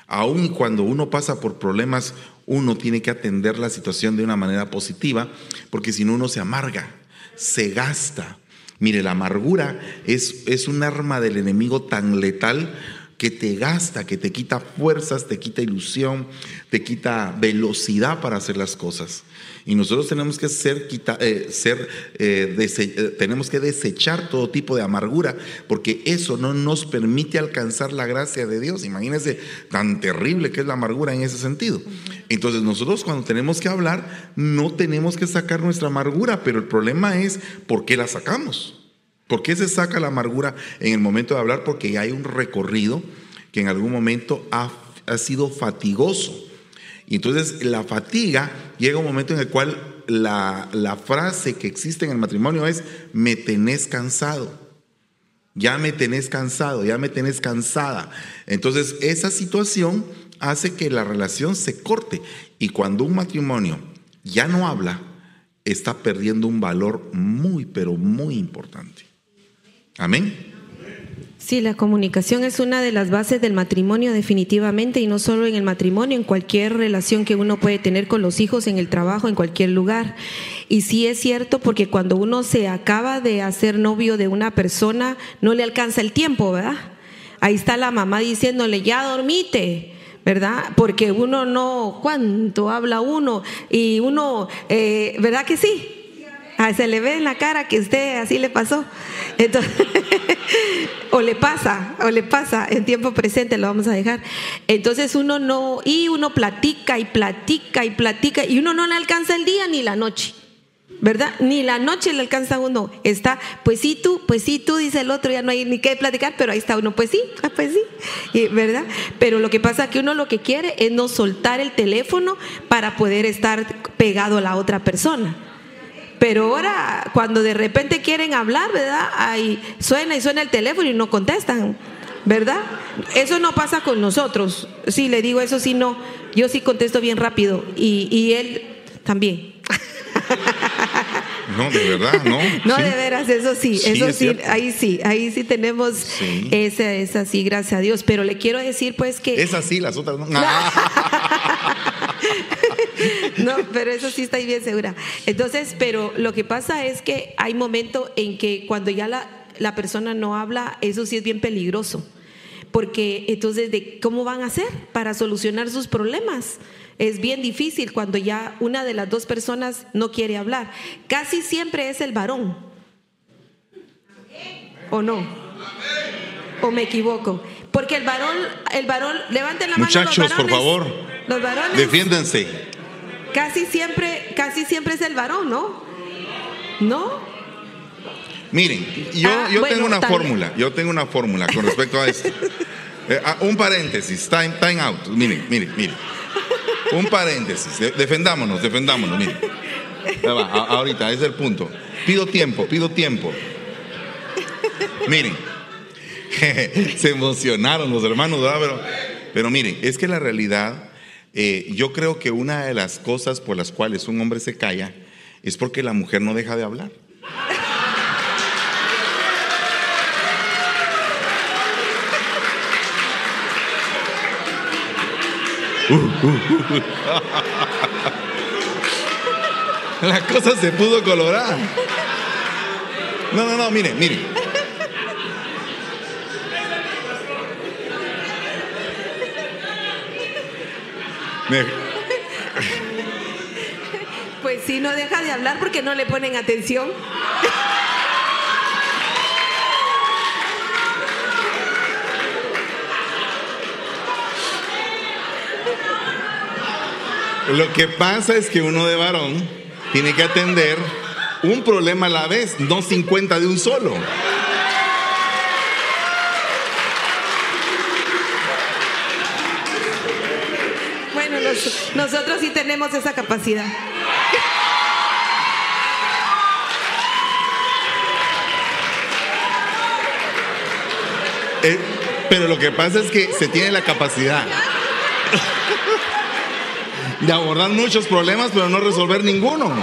Speaker 1: Aun cuando uno pasa por problemas, uno tiene que atender la situación de una manera positiva, porque si no uno se amarga, se gasta Mire, la amargura es, es un arma del enemigo tan letal que te gasta, que te quita fuerzas, te quita ilusión, te quita velocidad para hacer las cosas. Y nosotros tenemos que ser, eh, ser eh, eh, tenemos que desechar todo tipo de amargura, porque eso no nos permite alcanzar la gracia de Dios. Imagínense tan terrible que es la amargura en ese sentido. Entonces nosotros cuando tenemos que hablar, no tenemos que sacar nuestra amargura, pero el problema es por qué la sacamos. ¿Por qué se saca la amargura en el momento de hablar? Porque hay un recorrido que en algún momento ha, sido fatigoso. Y entonces la fatiga llega un momento en el cual la, la, frase que existe en el matrimonio es, me tenés cansado. Ya me tenés cansado, ya me tenés cansada. Entonces esa situación hace que la relación se corte. Y cuando un matrimonio ya no habla, está perdiendo un valor muy, pero muy importante. Amén.
Speaker 2: Sí, la comunicación es una de las bases del matrimonio definitivamente y no solo en el matrimonio, en cualquier relación que uno puede tener con los hijos, en el trabajo, en cualquier lugar. Y sí es cierto porque cuando uno se acaba de hacer novio de una persona, no le alcanza el tiempo, ¿verdad? Ahí está la mamá diciéndole, ya dormite. ¿verdad? Porque uno no, ¿cuánto habla uno? Y uno, eh, ¿verdad que sí? Ah, se le ve en la cara que usted así le pasó. Entonces, o le pasa, o le pasa en tiempo presente, lo vamos a dejar. Entonces uno no, y uno platica y platica y platica, y uno no le alcanza el día ni la noche. ¿verdad? Ni la noche le alcanza uno. Está, pues sí tú, pues sí tú, dice el otro, ya no hay ni qué platicar, pero ahí está uno, pues sí, ah, pues sí, ¿verdad? Pero lo que pasa es que uno lo que quiere es no soltar el teléfono para poder estar pegado a la otra persona. Pero ahora, cuando de repente quieren hablar, ¿verdad? Ahí suena y suena el teléfono y no contestan, ¿verdad? Eso no pasa con nosotros. Sí, le digo, eso sí no. Yo sí contesto bien rápido y, y él también.
Speaker 1: No, de verdad, no.
Speaker 2: No, de veras, eso sí, eso sí, ahí sí, ahí sí tenemos esa, esa sí, gracias a Dios. Pero le quiero decir pues que...
Speaker 1: Es así, las otras no.
Speaker 2: no, pero eso sí está bien segura. Entonces, pero lo que pasa es que hay momentos en que cuando ya la, la persona no habla, eso sí es bien peligroso. Porque entonces, ¿de ¿cómo van a hacer para solucionar sus problemas? es bien difícil cuando ya una de las dos personas no quiere hablar. Casi siempre es el varón. ¿O no? ¿O me equivoco? Porque el varón, el varón, levanten la
Speaker 1: mano. Muchachos, por favor.
Speaker 2: Los varones.
Speaker 1: Defiéndanse.
Speaker 2: Casi siempre, casi siempre es el varón, ¿no? ¿No?
Speaker 1: Miren, yo, ah, yo tengo una fórmula, yo tengo una fórmula con respecto a esto. Eh, ah, un paréntesis, time, time out. Miren, miren, miren. Un paréntesis, defendámonos, defendámonos, mire. ahorita, ese es el punto. Pido tiempo, pido tiempo. Miren, se emocionaron los hermanos, Pero, pero miren, es que la realidad, eh, yo creo que una de las cosas por las cuales un hombre se calla es porque la mujer no deja de hablar. La cosa se pudo colorar. No, no, no, mire, mire.
Speaker 2: Pues sí, no deja de hablar porque no le ponen atención.
Speaker 1: Lo que pasa es que uno de varón tiene que atender un problema a la vez, no 50 de un solo.
Speaker 2: Bueno, nosotros sí tenemos esa capacidad.
Speaker 1: Eh, pero lo que pasa es que se tiene la capacidad de abordar muchos problemas, pero no resolver ninguno.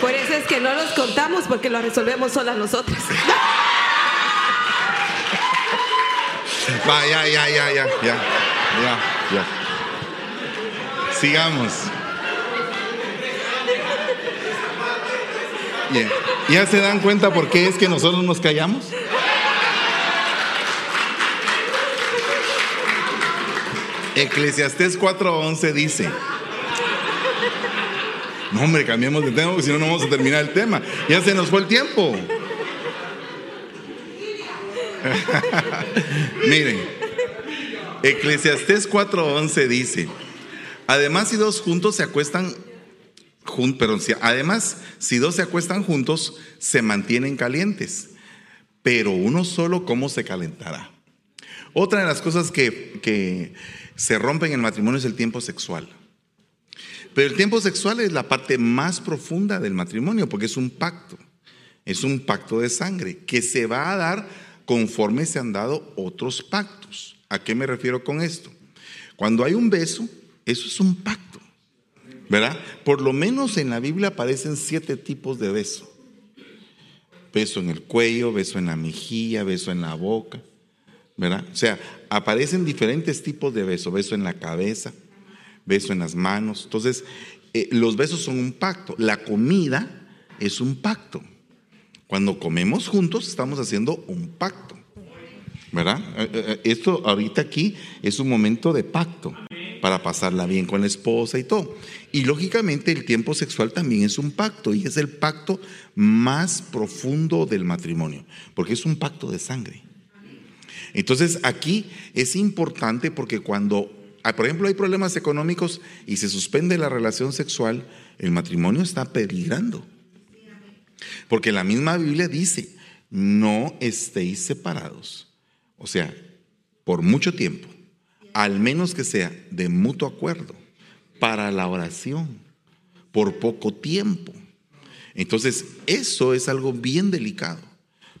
Speaker 2: Por eso es que no los contamos porque lo resolvemos solas nosotras.
Speaker 1: Va, ya, ya, ya, ya, ya, ya, ya. Sigamos. ¿Ya se dan cuenta por qué es que nosotros nos callamos? Eclesiastés 4:11 dice, no hombre, cambiemos de tema porque si no, no vamos a terminar el tema. Ya se nos fue el tiempo. Miren, Eclesiastés 4:11 dice, además si dos juntos se acuestan, perdón, además si dos se acuestan juntos, se mantienen calientes, pero uno solo, ¿cómo se calentará? Otra de las cosas que, que se rompe en el matrimonio es el tiempo sexual. Pero el tiempo sexual es la parte más profunda del matrimonio porque es un pacto. Es un pacto de sangre que se va a dar conforme se han dado otros pactos. ¿A qué me refiero con esto? Cuando hay un beso, eso es un pacto. ¿Verdad? Por lo menos en la Biblia aparecen siete tipos de beso. Beso en el cuello, beso en la mejilla, beso en la boca. ¿Verdad? O sea, aparecen diferentes tipos de beso, beso en la cabeza, beso en las manos. Entonces, eh, los besos son un pacto. La comida es un pacto. Cuando comemos juntos estamos haciendo un pacto. ¿Verdad? Eh, eh, esto ahorita aquí es un momento de pacto. para pasarla bien con la esposa y todo. Y lógicamente el tiempo sexual también es un pacto y es el pacto más profundo del matrimonio, porque es un pacto de sangre. Entonces aquí es importante porque cuando, ah, por ejemplo, hay problemas económicos y se suspende la relación sexual, el matrimonio está peligrando. Porque la misma Biblia dice, no estéis separados. O sea, por mucho tiempo, al menos que sea de mutuo acuerdo, para la oración, por poco tiempo. Entonces, eso es algo bien delicado,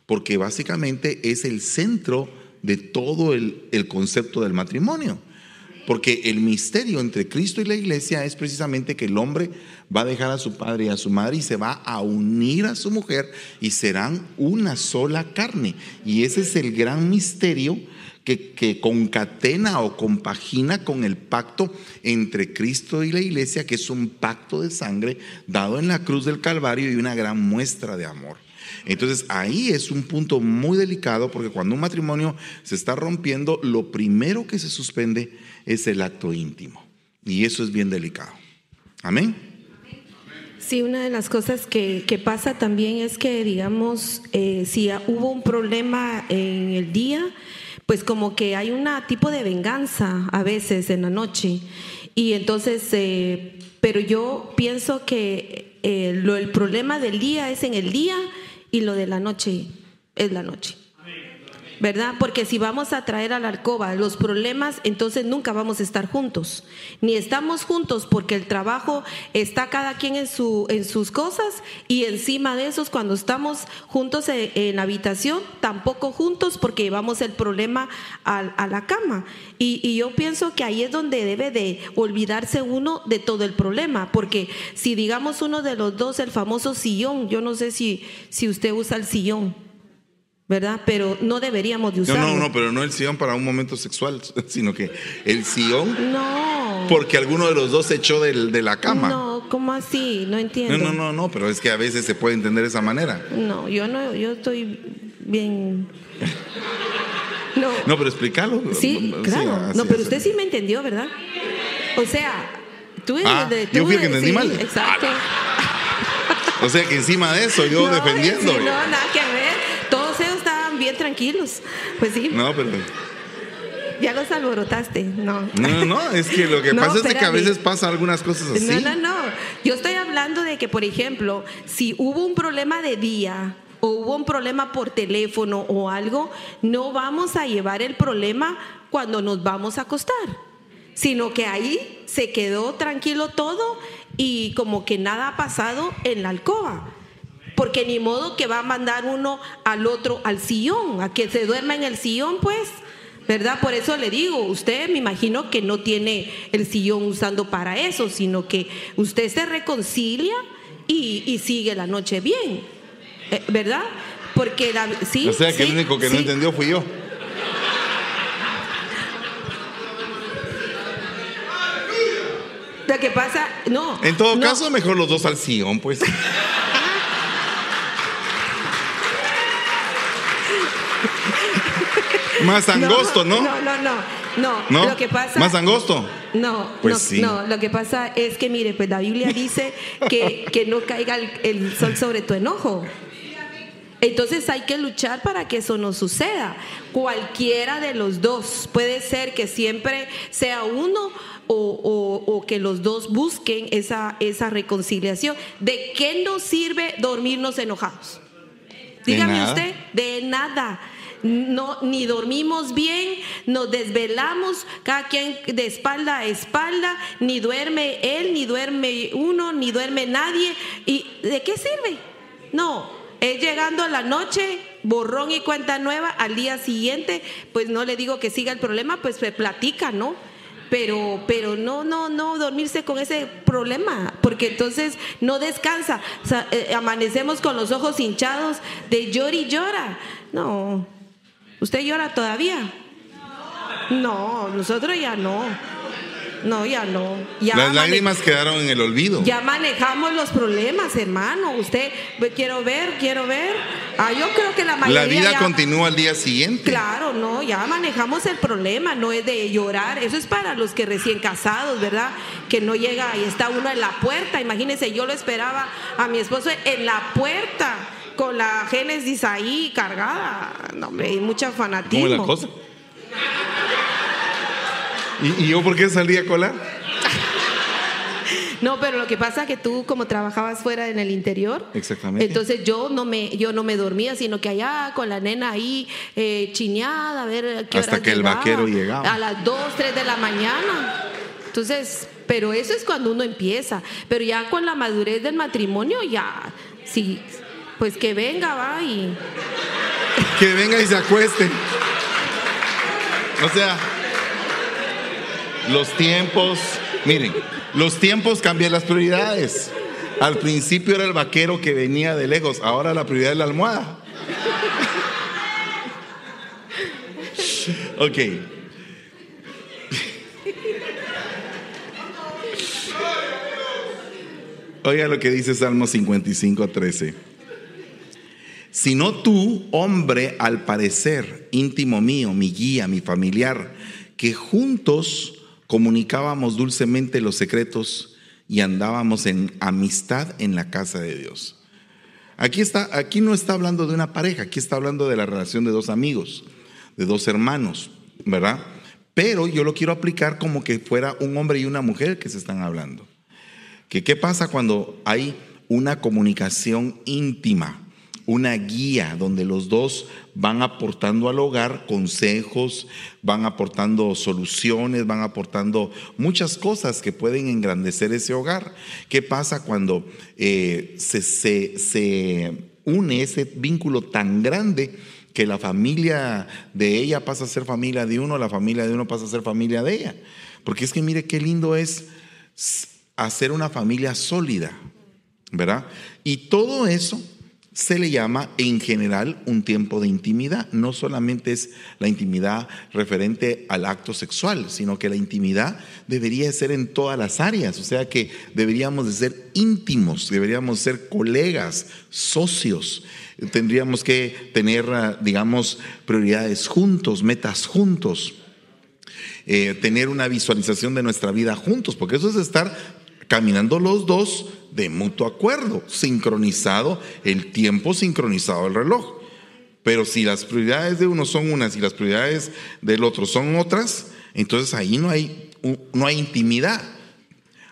Speaker 1: porque básicamente es el centro de todo el, el concepto del matrimonio. Porque el misterio entre Cristo y la iglesia es precisamente que el hombre va a dejar a su padre y a su madre y se va a unir a su mujer y serán una sola carne. Y ese es el gran misterio que, que, concatena o compagina con el pacto entre Cristo y la iglesia, que es un pacto de sangre dado en la cruz del Calvario y una gran muestra de amor. Entonces ahí es un punto muy delicado porque cuando un matrimonio se está rompiendo, lo primero que se suspende es el acto íntimo. Y eso es bien delicado. Amén.
Speaker 2: Sí, una de las cosas que, pasa también es que, digamos, eh, si hubo un problema en el día, pues como que hay un tipo de venganza a veces en la noche. Y entonces, eh, pero yo pienso que eh, lo, el problema del día es en el día y lo de la noche es la noche. ¿Verdad? Porque si vamos a traer a la alcoba los problemas, entonces nunca vamos a estar juntos. Ni estamos juntos porque el trabajo está cada quien en, su, en sus cosas y encima de esos cuando estamos juntos en, habitación, tampoco juntos porque llevamos el problema a, a la cama. Y, y, yo pienso que ahí es donde debe de olvidarse uno de todo el problema, porque si digamos uno de los dos, el famoso sillón, yo no sé si, si usted usa el sillón. ¿Verdad? Pero no deberíamos de usarlo.
Speaker 1: No, no, no, pero no el sillón para un momento sexual, sino que el sillón.
Speaker 2: No.
Speaker 1: Porque alguno de los dos se echó de, de la cama.
Speaker 2: No, ¿cómo así? No entiendo.
Speaker 1: No, no, no, no, pero es que a veces se puede entender de esa manera.
Speaker 2: No, yo no, yo estoy bien. No.
Speaker 1: No, pero explícalo.
Speaker 2: Sí, claro. no, pero usted sí me entendió, ¿verdad? O sea, tú,
Speaker 1: ah,
Speaker 2: de,
Speaker 1: tú yo fui que entendí
Speaker 2: sí,
Speaker 1: mal.
Speaker 2: Exacto.
Speaker 1: O sea que encima de eso yo
Speaker 2: no,
Speaker 1: defendiendo.
Speaker 2: sí, no, nada que ver. Bien tranquilos. Pues sí.
Speaker 1: No, pero.
Speaker 2: Ya los alborotaste, no.
Speaker 1: No, no, es que lo que
Speaker 2: No,
Speaker 1: pasa es de que a veces pasa algunas cosas así.
Speaker 2: No, no, no. Yo estoy hablando de que, por ejemplo, si hubo un problema de día o hubo un problema por teléfono o algo, no vamos a llevar el problema cuando nos vamos a acostar, sino que ahí se quedó tranquilo todo y como que nada ha pasado en la alcoba. Porque ni modo que va a mandar uno al otro al sillón, a que se duerma en el sillón, pues. ¿Verdad? Por eso le digo, usted me imagino que no tiene el sillón usando para eso, sino que usted se reconcilia y, y sigue la noche bien. Eh, ¿Verdad? Porque la, sí.
Speaker 1: O sea que
Speaker 2: sí,
Speaker 1: el único que no entendió fui yo.
Speaker 2: Lo que pasa, no.
Speaker 1: En todo
Speaker 2: no.
Speaker 1: caso, mejor los dos al sillón, pues. Más angosto, ¿no?
Speaker 2: No, no, no. No,
Speaker 1: ¿No?
Speaker 2: lo que pasa.
Speaker 1: Más angosto.
Speaker 2: No,
Speaker 1: Pues
Speaker 2: no,
Speaker 1: sí.
Speaker 2: no, lo que pasa es que, mire, pues la Biblia dice que, que no caiga el, el sol sobre tu enojo. Entonces hay que luchar para que eso no suceda. Cualquiera de los dos. Puede ser que siempre sea uno o, o- o que los dos busquen esa, esa reconciliación. ¿De qué nos sirve dormirnos enojados?
Speaker 1: De
Speaker 2: Dígame
Speaker 1: nada.
Speaker 2: usted, de nada. No, ni dormimos bien, nos desvelamos, cada quien de espalda a espalda, ni duerme él, ni duerme uno, ni duerme nadie. ¿Y de qué sirve? No, es llegando a la noche, borrón y cuenta nueva, al día siguiente, pues no le digo que siga el problema, pues se platica, ¿no? Pero, pero no, no, no dormirse con ese problema, porque entonces no descansa. Eh, amanecemos con los ojos hinchados de llora y llora. No, ¿usted llora todavía? No, nosotros ya no. No, ya no. Ya
Speaker 1: Las lágrimas quedaron en el olvido.
Speaker 2: Ya manejamos los problemas, hermano. Usted, quiero ver, quiero ver. Ah, yo creo que la mayoría.
Speaker 1: La vida
Speaker 2: ya-
Speaker 1: continúa al día siguiente.
Speaker 2: Claro, no, ya manejamos el problema, no es de llorar. Eso es para los que recién casados, ¿verdad? Que no llega y está uno en la puerta. Imagínense, yo lo esperaba a mi esposo en la puerta con la Génesis ahí cargada. No, hombre, hay mucha fanatismo.
Speaker 1: ¿Cómo es la cosa? ¿Y, y yo por qué salí a colar?
Speaker 2: No, pero lo que pasa es que tú como trabajabas fuera en el interior,
Speaker 1: Exactamente.
Speaker 2: entonces yo no me yo no me dormía, sino que allá con la nena ahí eh, chineada, a ver a qué
Speaker 1: Hasta que el vaquero llegaba.
Speaker 2: A las 2, 3 de la mañana. Entonces, pero eso es cuando uno empieza, pero ya con la madurez del matrimonio ya sí pues que venga, va y
Speaker 1: Que venga y se acueste. O sea, los tiempos, miren, los tiempos cambian las prioridades. Al principio era el vaquero que venía de lejos, ahora la prioridad es la almohada. Ok. Oiga lo que dice Salmo 55, 13. Sino tú, hombre, al parecer íntimo mío, mi guía, mi familiar, que juntos comunicábamos dulcemente los secretos y andábamos en amistad en la casa de Dios. Aquí está, aquí no está hablando de una pareja, aquí está hablando de la relación de dos amigos, de dos hermanos, ¿verdad? Pero yo lo quiero aplicar como que fuera un hombre y una mujer que se están hablando. Que qué pasa cuando hay una comunicación íntima, una guía donde los dos van aportando al hogar consejos, van aportando soluciones, van aportando muchas cosas que pueden engrandecer ese hogar. ¿Qué pasa cuando eh, se, se- se une ese vínculo tan grande que la familia de ella pasa a ser familia de uno, la familia de uno pasa a ser familia de ella? Porque es que mire qué lindo es hacer una familia sólida, ¿verdad? Y todo eso se le llama en general un tiempo de intimidad. No solamente es la intimidad referente al acto sexual, sino que la intimidad debería ser en todas las áreas. O sea que deberíamos de ser íntimos, deberíamos ser colegas, socios. Tendríamos que tener, ah, digamos, prioridades juntos, metas juntos eh, tener una visualización de nuestra vida juntos, porque eso es estar caminando los dos de mutuo acuerdo, sincronizado el tiempo, sincronizado el reloj. Pero si las prioridades de uno son unas y las prioridades del otro son otras, entonces ahí no hay, no hay intimidad.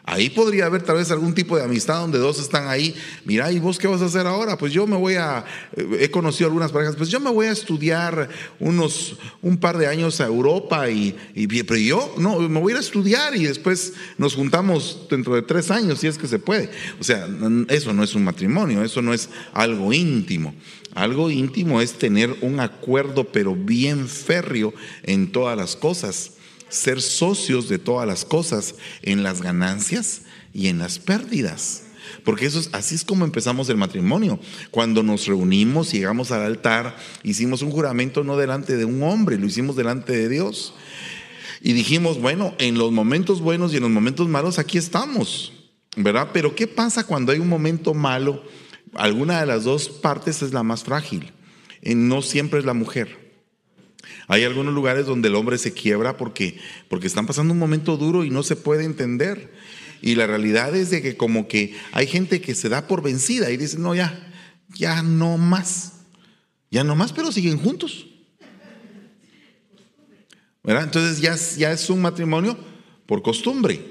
Speaker 1: Ahí podría haber tal vez algún tipo de amistad donde dos están ahí. Mira, ¿y vos qué vas a hacer ahora? Pues yo me voy a. eh, He conocido algunas parejas, pues yo me voy a estudiar unos un par de años a Europa y, pero yo no, me voy a ir a estudiar y después nos juntamos dentro de tres años si es que se puede. O sea, eso no es un matrimonio, eso no es algo íntimo. Algo íntimo es tener un acuerdo, pero bien férreo en todas las cosas ser socios de todas las cosas, en las ganancias y en las pérdidas. Porque eso es, así es como empezamos el matrimonio. Cuando nos reunimos, llegamos al altar, hicimos un juramento no delante de un hombre, lo hicimos delante de Dios. Y dijimos, bueno, en los momentos buenos y en los momentos malos aquí estamos, ¿verdad? Pero ¿qué pasa cuando hay un momento malo? Alguna de las dos partes es la más frágil. Eh, No siempre es la mujer. Hay algunos lugares donde el hombre se quiebra porque, porque están pasando un momento duro y no se puede entender. Y la realidad es de que como que hay gente que se da por vencida y dice, no, ya, ya no más. Ya no más, pero siguen juntos. Entonces ya, ya es un matrimonio por costumbre,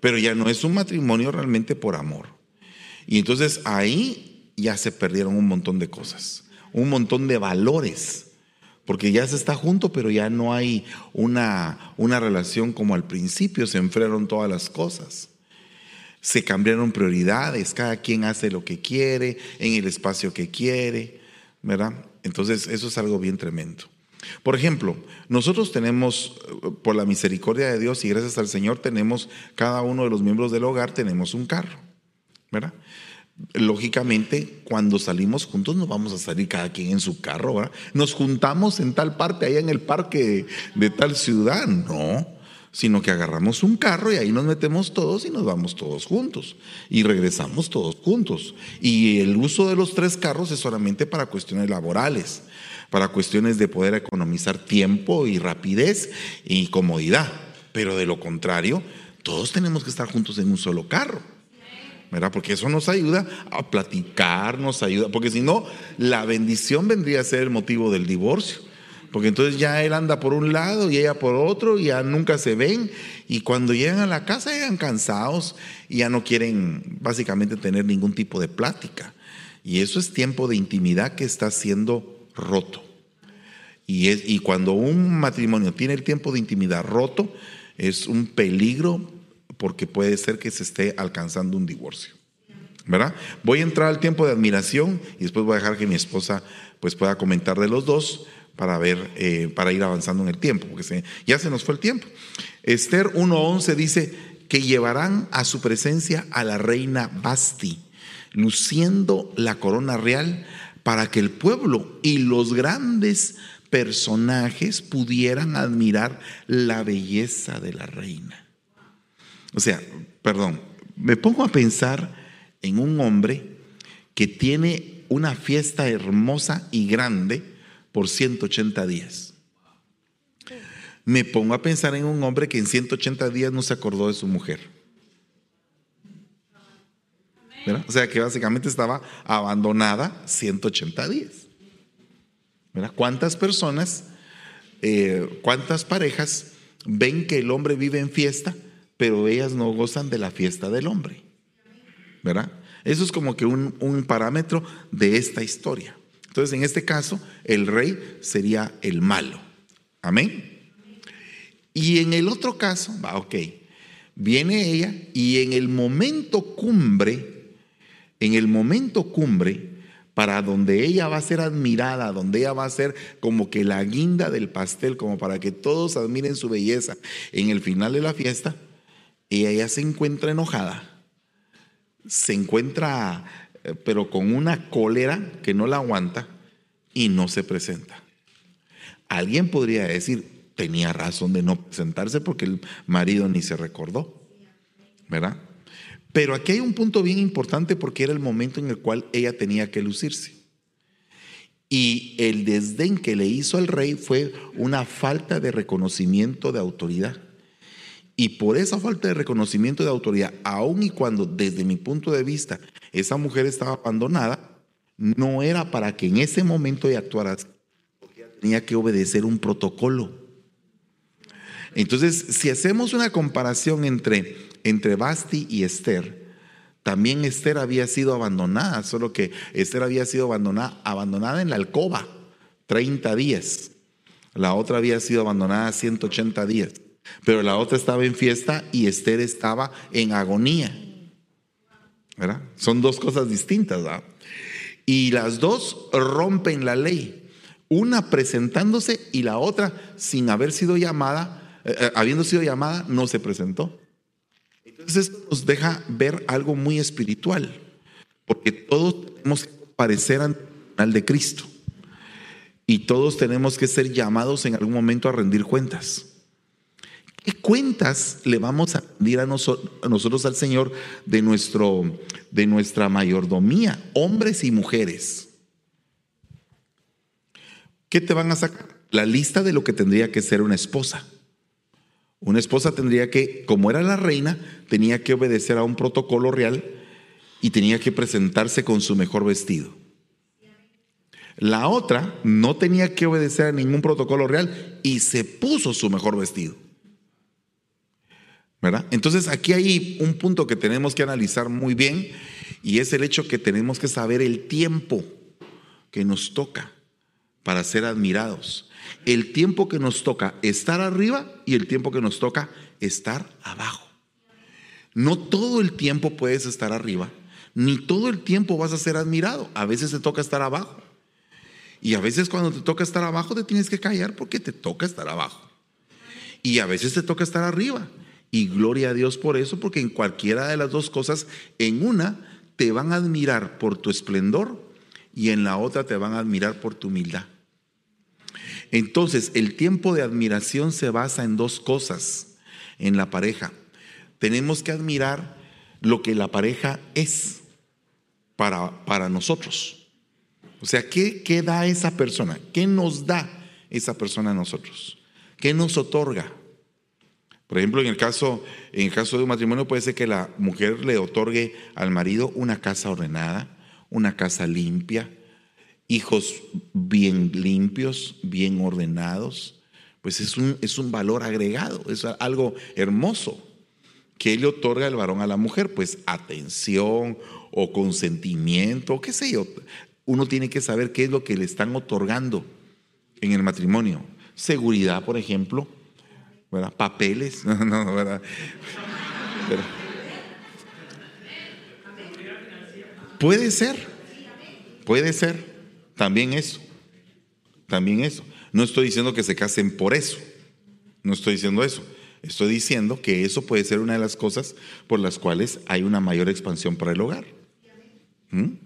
Speaker 1: pero ya no es un matrimonio realmente por amor. Y entonces ahí ya se perdieron un montón de cosas, un montón de valores, porque ya se está junto, pero ya no hay una, una relación como al principio, se enfriaron todas las cosas. Se cambiaron prioridades, cada quien hace lo que quiere, en el espacio que quiere, ¿verdad? Entonces eso es algo bien tremendo. Por ejemplo, nosotros tenemos, eh, por la misericordia de Dios y gracias al Señor, tenemos, cada uno de los miembros del hogar tenemos un carro, ¿verdad? Lógicamente, cuando salimos juntos, no vamos a salir cada quien en su carro, ¿verdad? Nos juntamos en tal parte, allá en el parque de, tal ciudad, no. sino que agarramos un carro y ahí nos metemos todos y nos vamos todos juntos y regresamos todos juntos. Y el uso de los tres carros es solamente para cuestiones laborales, para cuestiones de poder economizar tiempo y rapidez y comodidad. Pero de lo contrario, todos tenemos que estar juntos en un solo carro. Porque eso nos ayuda a platicar, nos ayuda, porque si no, la bendición vendría a ser el motivo del divorcio. Porque entonces ya él anda por un lado y ella por otro y ya nunca se ven. Y cuando llegan a la casa llegan cansados y ya no quieren básicamente tener ningún tipo de plática. Y eso es tiempo de intimidad que está siendo roto. Y, es, y cuando un matrimonio tiene el tiempo de intimidad roto, es un peligro porque puede ser que se esté alcanzando un divorcio. ¿Verdad? Voy a entrar al tiempo de admiración y después voy a dejar que mi esposa pues pueda comentar de los dos para ver, eh, para ir avanzando en el tiempo, porque ya se nos fue el tiempo. Esther 1.11 dice que llevarán a su presencia a la reina Basti, luciendo la corona real para que el pueblo y los grandes personajes pudieran admirar la belleza de la reina. O sea, perdón, me pongo a pensar en un hombre que tiene una fiesta hermosa y grande, por 180 días. Me pongo a pensar en un hombre que en 180 días no se acordó de su mujer. O sea que básicamente estaba abandonada 180 días. ¿Cuántas personas, eh, cuántas parejas ven que el hombre vive en fiesta, pero ellas no gozan de la fiesta del hombre? ¿Verdad? Eso es como que un parámetro de esta historia. Entonces, en este caso, el rey sería el malo. Amén. Y en el otro caso, va, ok, viene ella y en el momento cumbre, en el momento cumbre, para donde ella va a ser admirada, donde ella va a ser como que la guinda del pastel, como para que todos admiren su belleza, en el final de la fiesta, ella se encuentra enojada, se encuentra eh, pero con una cólera que no la aguanta y no se presenta. Alguien podría decir, tenía razón de no presentarse porque el marido ni se recordó, ¿verdad? Pero aquí hay un punto bien importante porque era el momento en el cual ella tenía que lucirse. Y el desdén que le hizo al rey fue una falta de reconocimiento de autoridad. Y por esa falta de reconocimiento de autoridad, aun y cuando desde mi punto de vista esa mujer estaba abandonada, no era para que en ese momento ella actuara, tenía que obedecer un protocolo. Entonces, si hacemos una comparación entre, entre Basti y Esther, también Esther había sido abandonada, solo que Esther había sido abandonada, abandonada en la alcoba 30 días. La otra había sido abandonada 180 días. Pero la otra estaba en fiesta y Esther estaba en agonía. ¿verdad? Son dos cosas distintas, ¿verdad? Y las dos rompen la ley. Una presentándose y la otra sin haber sido llamada, eh, eh, habiendo sido llamada, no se presentó. Entonces esto nos deja ver algo muy espiritual, porque todos tenemos que parecer al de Cristo y todos tenemos que ser llamados en algún momento a rendir cuentas. ¿Qué cuentas le vamos a rendir a, nosotros al Señor de, nuestro, de nuestra mayordomía, hombres y mujeres? ¿Qué te van a sacar? La lista de lo que tendría que ser una esposa. Una esposa tendría que, como era la reina, tenía que obedecer a un protocolo real y tenía que presentarse con su mejor vestido. La otra no tenía que obedecer a ningún protocolo real y se puso su mejor vestido. Entonces aquí hay un punto que tenemos que analizar muy bien y es el hecho que tenemos que saber el tiempo que nos toca para ser admirados. El tiempo que nos toca estar arriba y el tiempo que nos toca estar abajo. No todo el tiempo puedes estar arriba, ni todo el tiempo vas a ser admirado. A veces te toca estar abajo. Y a veces cuando te toca estar abajo te tienes que callar porque te toca estar abajo. Y a veces te toca estar arriba y gloria a Dios por eso, porque en cualquiera de las dos cosas, en una te van a admirar por tu esplendor y en la otra te van a admirar por tu humildad. Entonces, el tiempo de admiración se basa en dos cosas. en la pareja. Tenemos que admirar lo que la pareja es para, para nosotros. O sea, ¿qué, ¿qué da esa persona? ¿Qué nos da esa persona a nosotros? ¿Qué nos otorga? Por ejemplo, en el caso, en caso de un matrimonio puede ser que la mujer le otorgue al marido una casa ordenada, una casa limpia, hijos bien limpios, bien ordenados. Pues es un, es un valor agregado, es algo hermoso que le otorga el varón a la mujer, pues atención o consentimiento, qué sé yo. Uno tiene que saber qué es lo que le están otorgando en el matrimonio. Seguridad, por ejemplo, Papeles, no, ¿verdad? puede ser, puede ser, también eso, también eso. No estoy diciendo que se casen por eso, no estoy diciendo eso. Estoy diciendo que eso puede ser una de las cosas por las cuales hay una mayor expansión para el hogar. ¿Mm?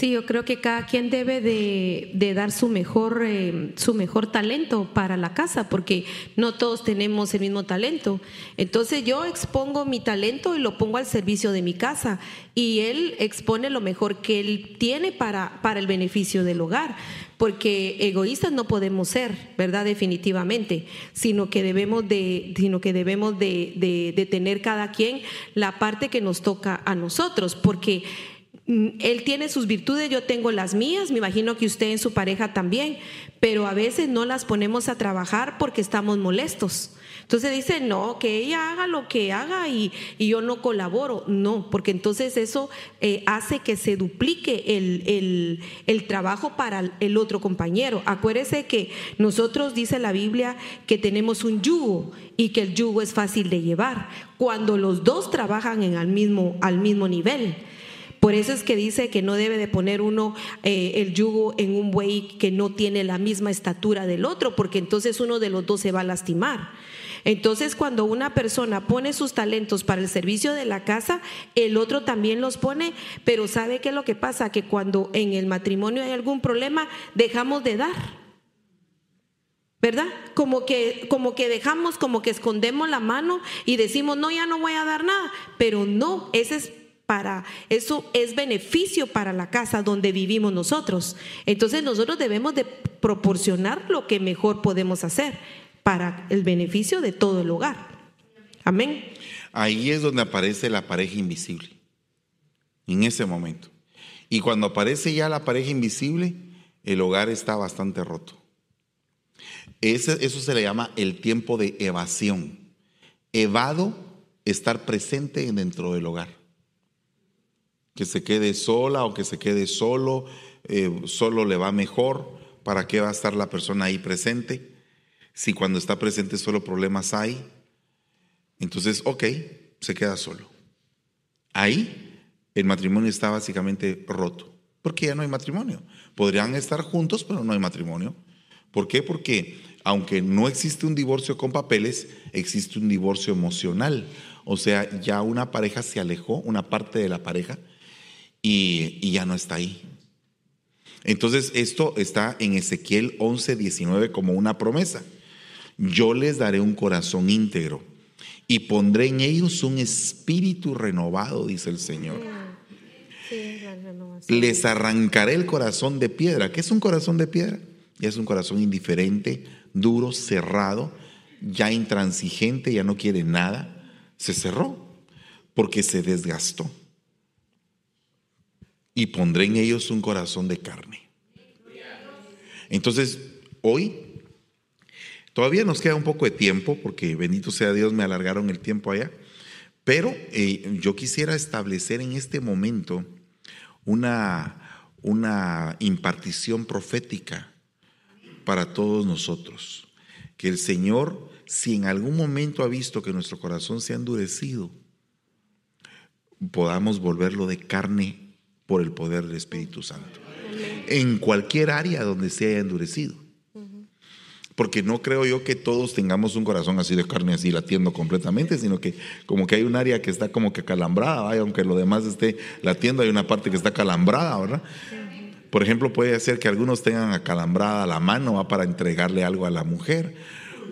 Speaker 2: Sí, yo creo que cada quien debe de, dar su mejor, eh, su mejor talento para la casa, porque no todos tenemos el mismo talento. Entonces yo expongo mi talento y lo pongo al servicio de mi casa y él expone lo mejor que él tiene para, para el beneficio del hogar, porque egoístas no podemos ser, ¿verdad? Definitivamente, sino que debemos de, sino que debemos de, de tener cada quien la parte que nos toca a nosotros, porque él tiene sus virtudes, yo tengo las mías, me imagino que usted en su pareja también, pero a veces no las ponemos a trabajar porque estamos molestos. Entonces dice, no, que ella haga lo que haga y, yo no colaboro. No, porque entonces eso eh, hace que se duplique el, el, trabajo para el otro compañero. Acuérdese que nosotros, dice la Biblia, que tenemos un yugo y que el yugo es fácil de llevar cuando los dos trabajan en el mismo, al mismo nivel. Por eso es que dice que no debe de poner uno eh, el yugo en un buey que no tiene la misma estatura del otro, porque entonces uno de los dos se va a lastimar. Entonces, cuando una persona pone sus talentos para el servicio de la casa, el otro también los pone, pero ¿sabe qué es lo que pasa? Que cuando en el matrimonio hay algún problema, dejamos de dar. ¿Verdad? Como que, como que dejamos, como que escondemos la mano y decimos, no, ya no voy a dar nada. Pero no, ese es para eso es beneficio para la casa donde vivimos nosotros. Entonces nosotros debemos de proporcionar lo que mejor podemos hacer para el beneficio de todo el hogar. Amén.
Speaker 1: Ahí es donde aparece la pareja invisible. En ese momento. Y cuando aparece ya la pareja invisible, el hogar está bastante roto. eso se le llama el tiempo de evasión. Evado estar presente dentro del hogar que se quede sola o que se quede solo, eh, solo le va mejor. ¿Para qué va a estar la persona ahí presente? Si cuando está presente solo problemas hay, entonces, ok, se queda solo. Ahí el matrimonio está básicamente roto, porque ya no hay matrimonio. Podrían estar juntos, pero no hay matrimonio. ¿Por qué? Porque aunque no existe un divorcio con papeles, existe un divorcio emocional. O sea, ya una pareja se alejó, una parte de la pareja y, ya no está ahí. Entonces esto está en Ezequiel 11, 19 como una promesa. Yo les daré un corazón íntegro y pondré en ellos un espíritu renovado, dice el Señor. les arrancaré el corazón de piedra. ¿Qué es un corazón de piedra? Ya es un corazón indiferente, duro, cerrado, ya intransigente, ya no quiere nada. Se cerró porque se desgastó y pondré en ellos un corazón de carne. Entonces, hoy todavía nos queda un poco de tiempo, porque bendito sea Dios, me alargaron el tiempo allá, pero eh, yo quisiera establecer en este momento una, una impartición profética para todos nosotros. Que el Señor, si en algún momento ha visto que nuestro corazón se ha endurecido, podamos volverlo de carne por el poder del Espíritu Santo. En cualquier área donde se haya endurecido. Porque no creo yo que todos tengamos un corazón así de carne, así latiendo completamente, sino que como que hay un área que está como que calambrada, aunque lo demás esté latiendo, hay una parte que está calambrada, ¿verdad? Por ejemplo, puede ser que algunos tengan acalambrada la mano para entregarle algo a la mujer,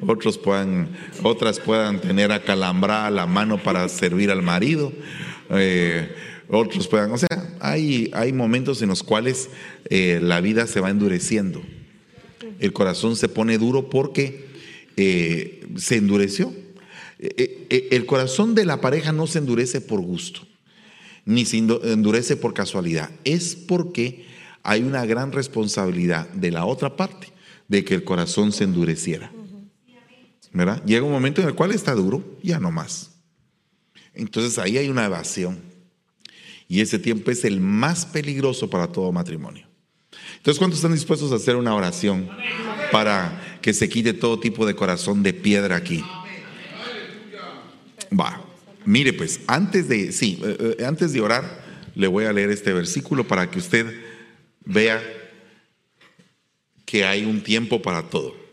Speaker 1: otros puedan, otras puedan tener acalambrada la mano para servir al marido, eh, otros puedan, o sea, hay, hay momentos en los cuales eh, la vida se va endureciendo. El corazón se pone duro porque eh, se endureció. el corazón de la pareja no se endurece por gusto, ni se endurece por casualidad, es porque hay una gran responsabilidad de la otra parte de que el corazón se endureciera. ¿verdad? Llega un momento en el cual está duro, ya no más. Entonces ahí hay una evasión. Y ese tiempo es el más peligroso para todo matrimonio. Entonces, ¿cuántos están dispuestos a hacer una oración para que se quite todo tipo de corazón de piedra aquí? Va. Mire, pues, antes de, sí, eh, eh, antes de orar, le voy a leer este versículo para que usted vea que hay un tiempo para todo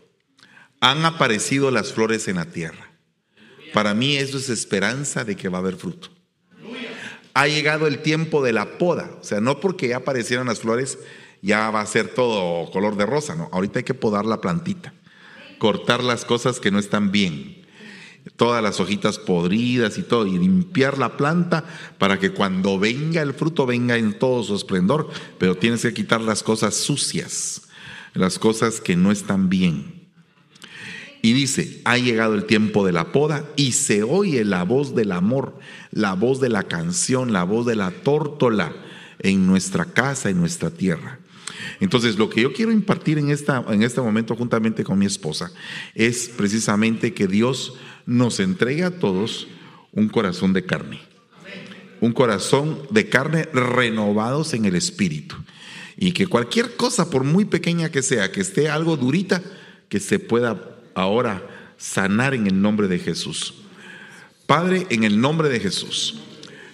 Speaker 1: han aparecido las flores en la tierra. Para mí eso es esperanza de que va a haber fruto. Ha llegado el tiempo de la poda, o sea, no porque ya aparecieron las flores ya va a ser todo color de rosa, no, ahorita hay que podar la plantita, cortar las cosas que no están bien, todas las hojitas podridas y todo, y limpiar la planta para que cuando venga el fruto venga en todo su esplendor, pero tienes que quitar las cosas sucias, las cosas que no están bien. Y dice, ha llegado el tiempo de la poda y se oye la voz del amor, la voz de la canción, la voz de la tórtola en nuestra casa, en nuestra tierra. Entonces, lo que yo quiero impartir en, esta, en este momento juntamente con mi esposa es precisamente que Dios nos entregue a todos un corazón de carne. Un corazón de carne renovados en el espíritu. Y que cualquier cosa, por muy pequeña que sea, que esté algo durita, que se pueda ahora sanar en el nombre de Jesús. Padre, en el nombre de Jesús,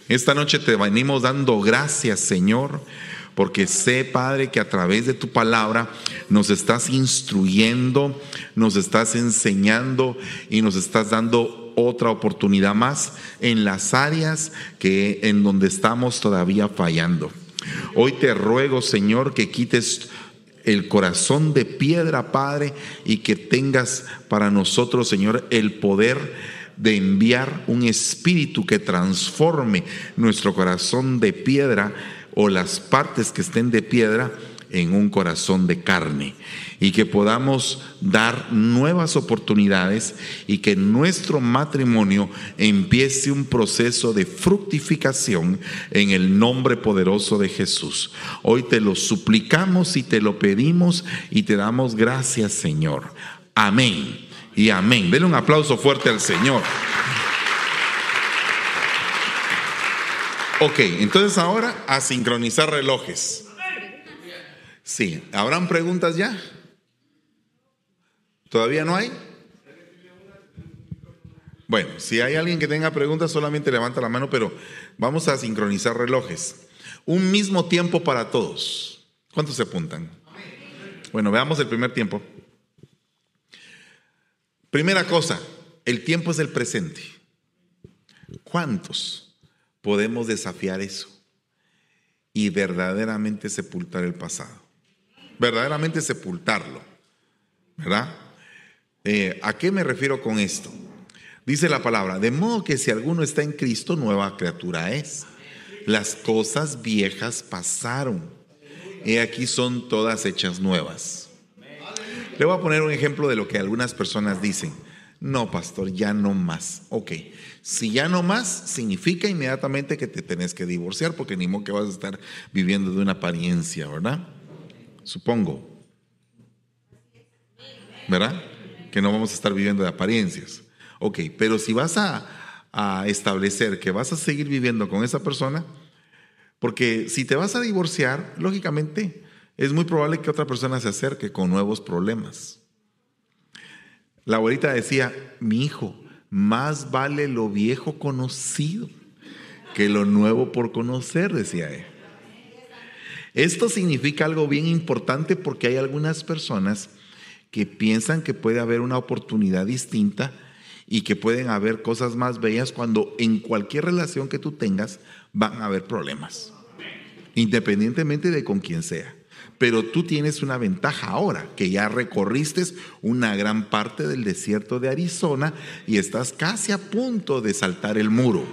Speaker 1: esta noche te venimos dando gracias, Señor, porque sé, Padre, que a través de tu palabra nos estás instruyendo, nos estás enseñando y nos estás dando otra oportunidad más en las áreas que en donde estamos todavía fallando. Hoy te ruego, Señor, que quites el corazón de piedra, Padre, y que tengas para nosotros, Señor, el poder de enviar un espíritu que transforme nuestro corazón de piedra o las partes que estén de piedra en un corazón de carne y que podamos dar nuevas oportunidades y que nuestro matrimonio empiece un proceso de fructificación en el nombre poderoso de Jesús. Hoy te lo suplicamos y te lo pedimos y te damos gracias, Señor. Amén y amén. Denle un aplauso fuerte al Señor. Ok, entonces ahora a sincronizar relojes. Sí, ¿habrán preguntas ya? ¿Todavía no hay? Bueno, si hay alguien que tenga preguntas, solamente levanta la mano, pero vamos a sincronizar relojes. Un mismo tiempo para todos. ¿Cuántos se apuntan? Bueno, veamos el primer tiempo. Primera cosa, el tiempo es el presente. ¿Cuántos podemos desafiar eso y verdaderamente sepultar el pasado? Verdaderamente sepultarlo. ¿Verdad? Eh, ¿A qué me refiero con esto? Dice la palabra, de modo que si alguno está en Cristo, nueva criatura es. Las cosas viejas pasaron. Y aquí son todas hechas nuevas. Le voy a poner un ejemplo de lo que algunas personas dicen. No, pastor, ya no más. Ok, si ya no más, significa inmediatamente que te tenés que divorciar porque ni modo que vas a estar viviendo de una apariencia, ¿verdad? Supongo. ¿Verdad? Que no vamos a estar viviendo de apariencias. Ok, pero si vas a, establecer que vas a seguir viviendo con esa persona, porque si te vas a divorciar, lógicamente es muy probable que otra persona se acerque con nuevos problemas. La abuelita decía, mi hijo, más vale lo viejo conocido que lo nuevo por conocer, decía él. Esto significa algo bien importante porque hay algunas personas que piensan que puede haber una oportunidad distinta y que pueden haber cosas más bellas cuando en cualquier relación que tú tengas van a haber problemas, independientemente de con quién sea. Pero tú tienes una ventaja ahora, que ya recorriste una gran parte del desierto de Arizona y estás casi a punto de saltar el muro.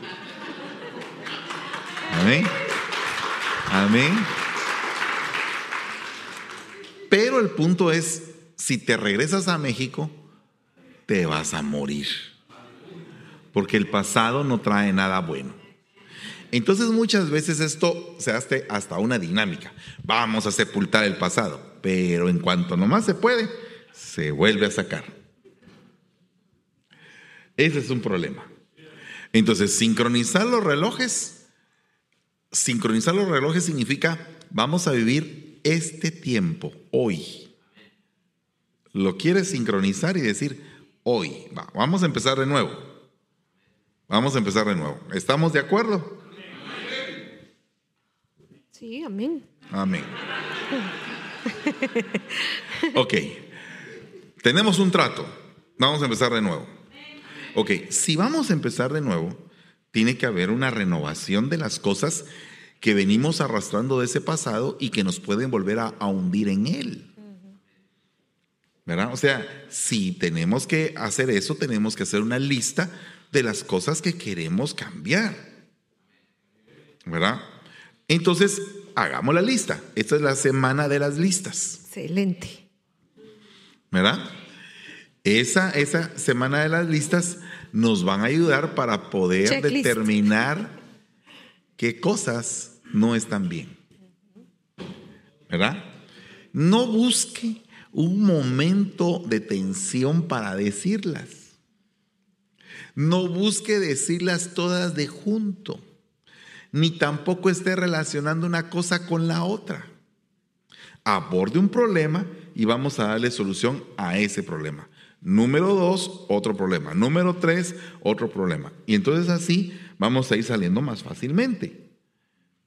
Speaker 1: Amén. Amén. Pero el punto es, si te regresas a México, te vas a morir. Porque el pasado no trae nada bueno. Entonces muchas veces esto se hace hasta una dinámica. Vamos a sepultar el pasado, pero en cuanto nomás se puede, se vuelve a sacar. Ese es un problema. Entonces, sincronizar los relojes, sincronizar los relojes significa, vamos a vivir este tiempo, hoy. Lo quieres sincronizar y decir, hoy, vamos a empezar de nuevo. Vamos a empezar de nuevo. ¿Estamos de acuerdo?
Speaker 2: Sí, amén.
Speaker 1: Amén. Ok, tenemos un trato. Vamos a empezar de nuevo. Ok, si vamos a empezar de nuevo, tiene que haber una renovación de las cosas que venimos arrastrando de ese pasado y que nos pueden volver a, hundir en él. ¿Verdad? O sea, si tenemos que hacer eso, tenemos que hacer una lista de las cosas que queremos cambiar. ¿Verdad? Entonces, hagamos la lista. Esta es la semana de las listas.
Speaker 2: Excelente.
Speaker 1: ¿Verdad? Esa, esa semana de las listas nos van a ayudar para poder determinar qué cosas no están bien. ¿Verdad? No busque un momento de tensión para decirlas. No busque decirlas todas de junto ni tampoco esté relacionando una cosa con la otra. Aborde un problema y vamos a darle solución a ese problema. Número dos, otro problema. Número tres, otro problema. Y entonces así vamos a ir saliendo más fácilmente.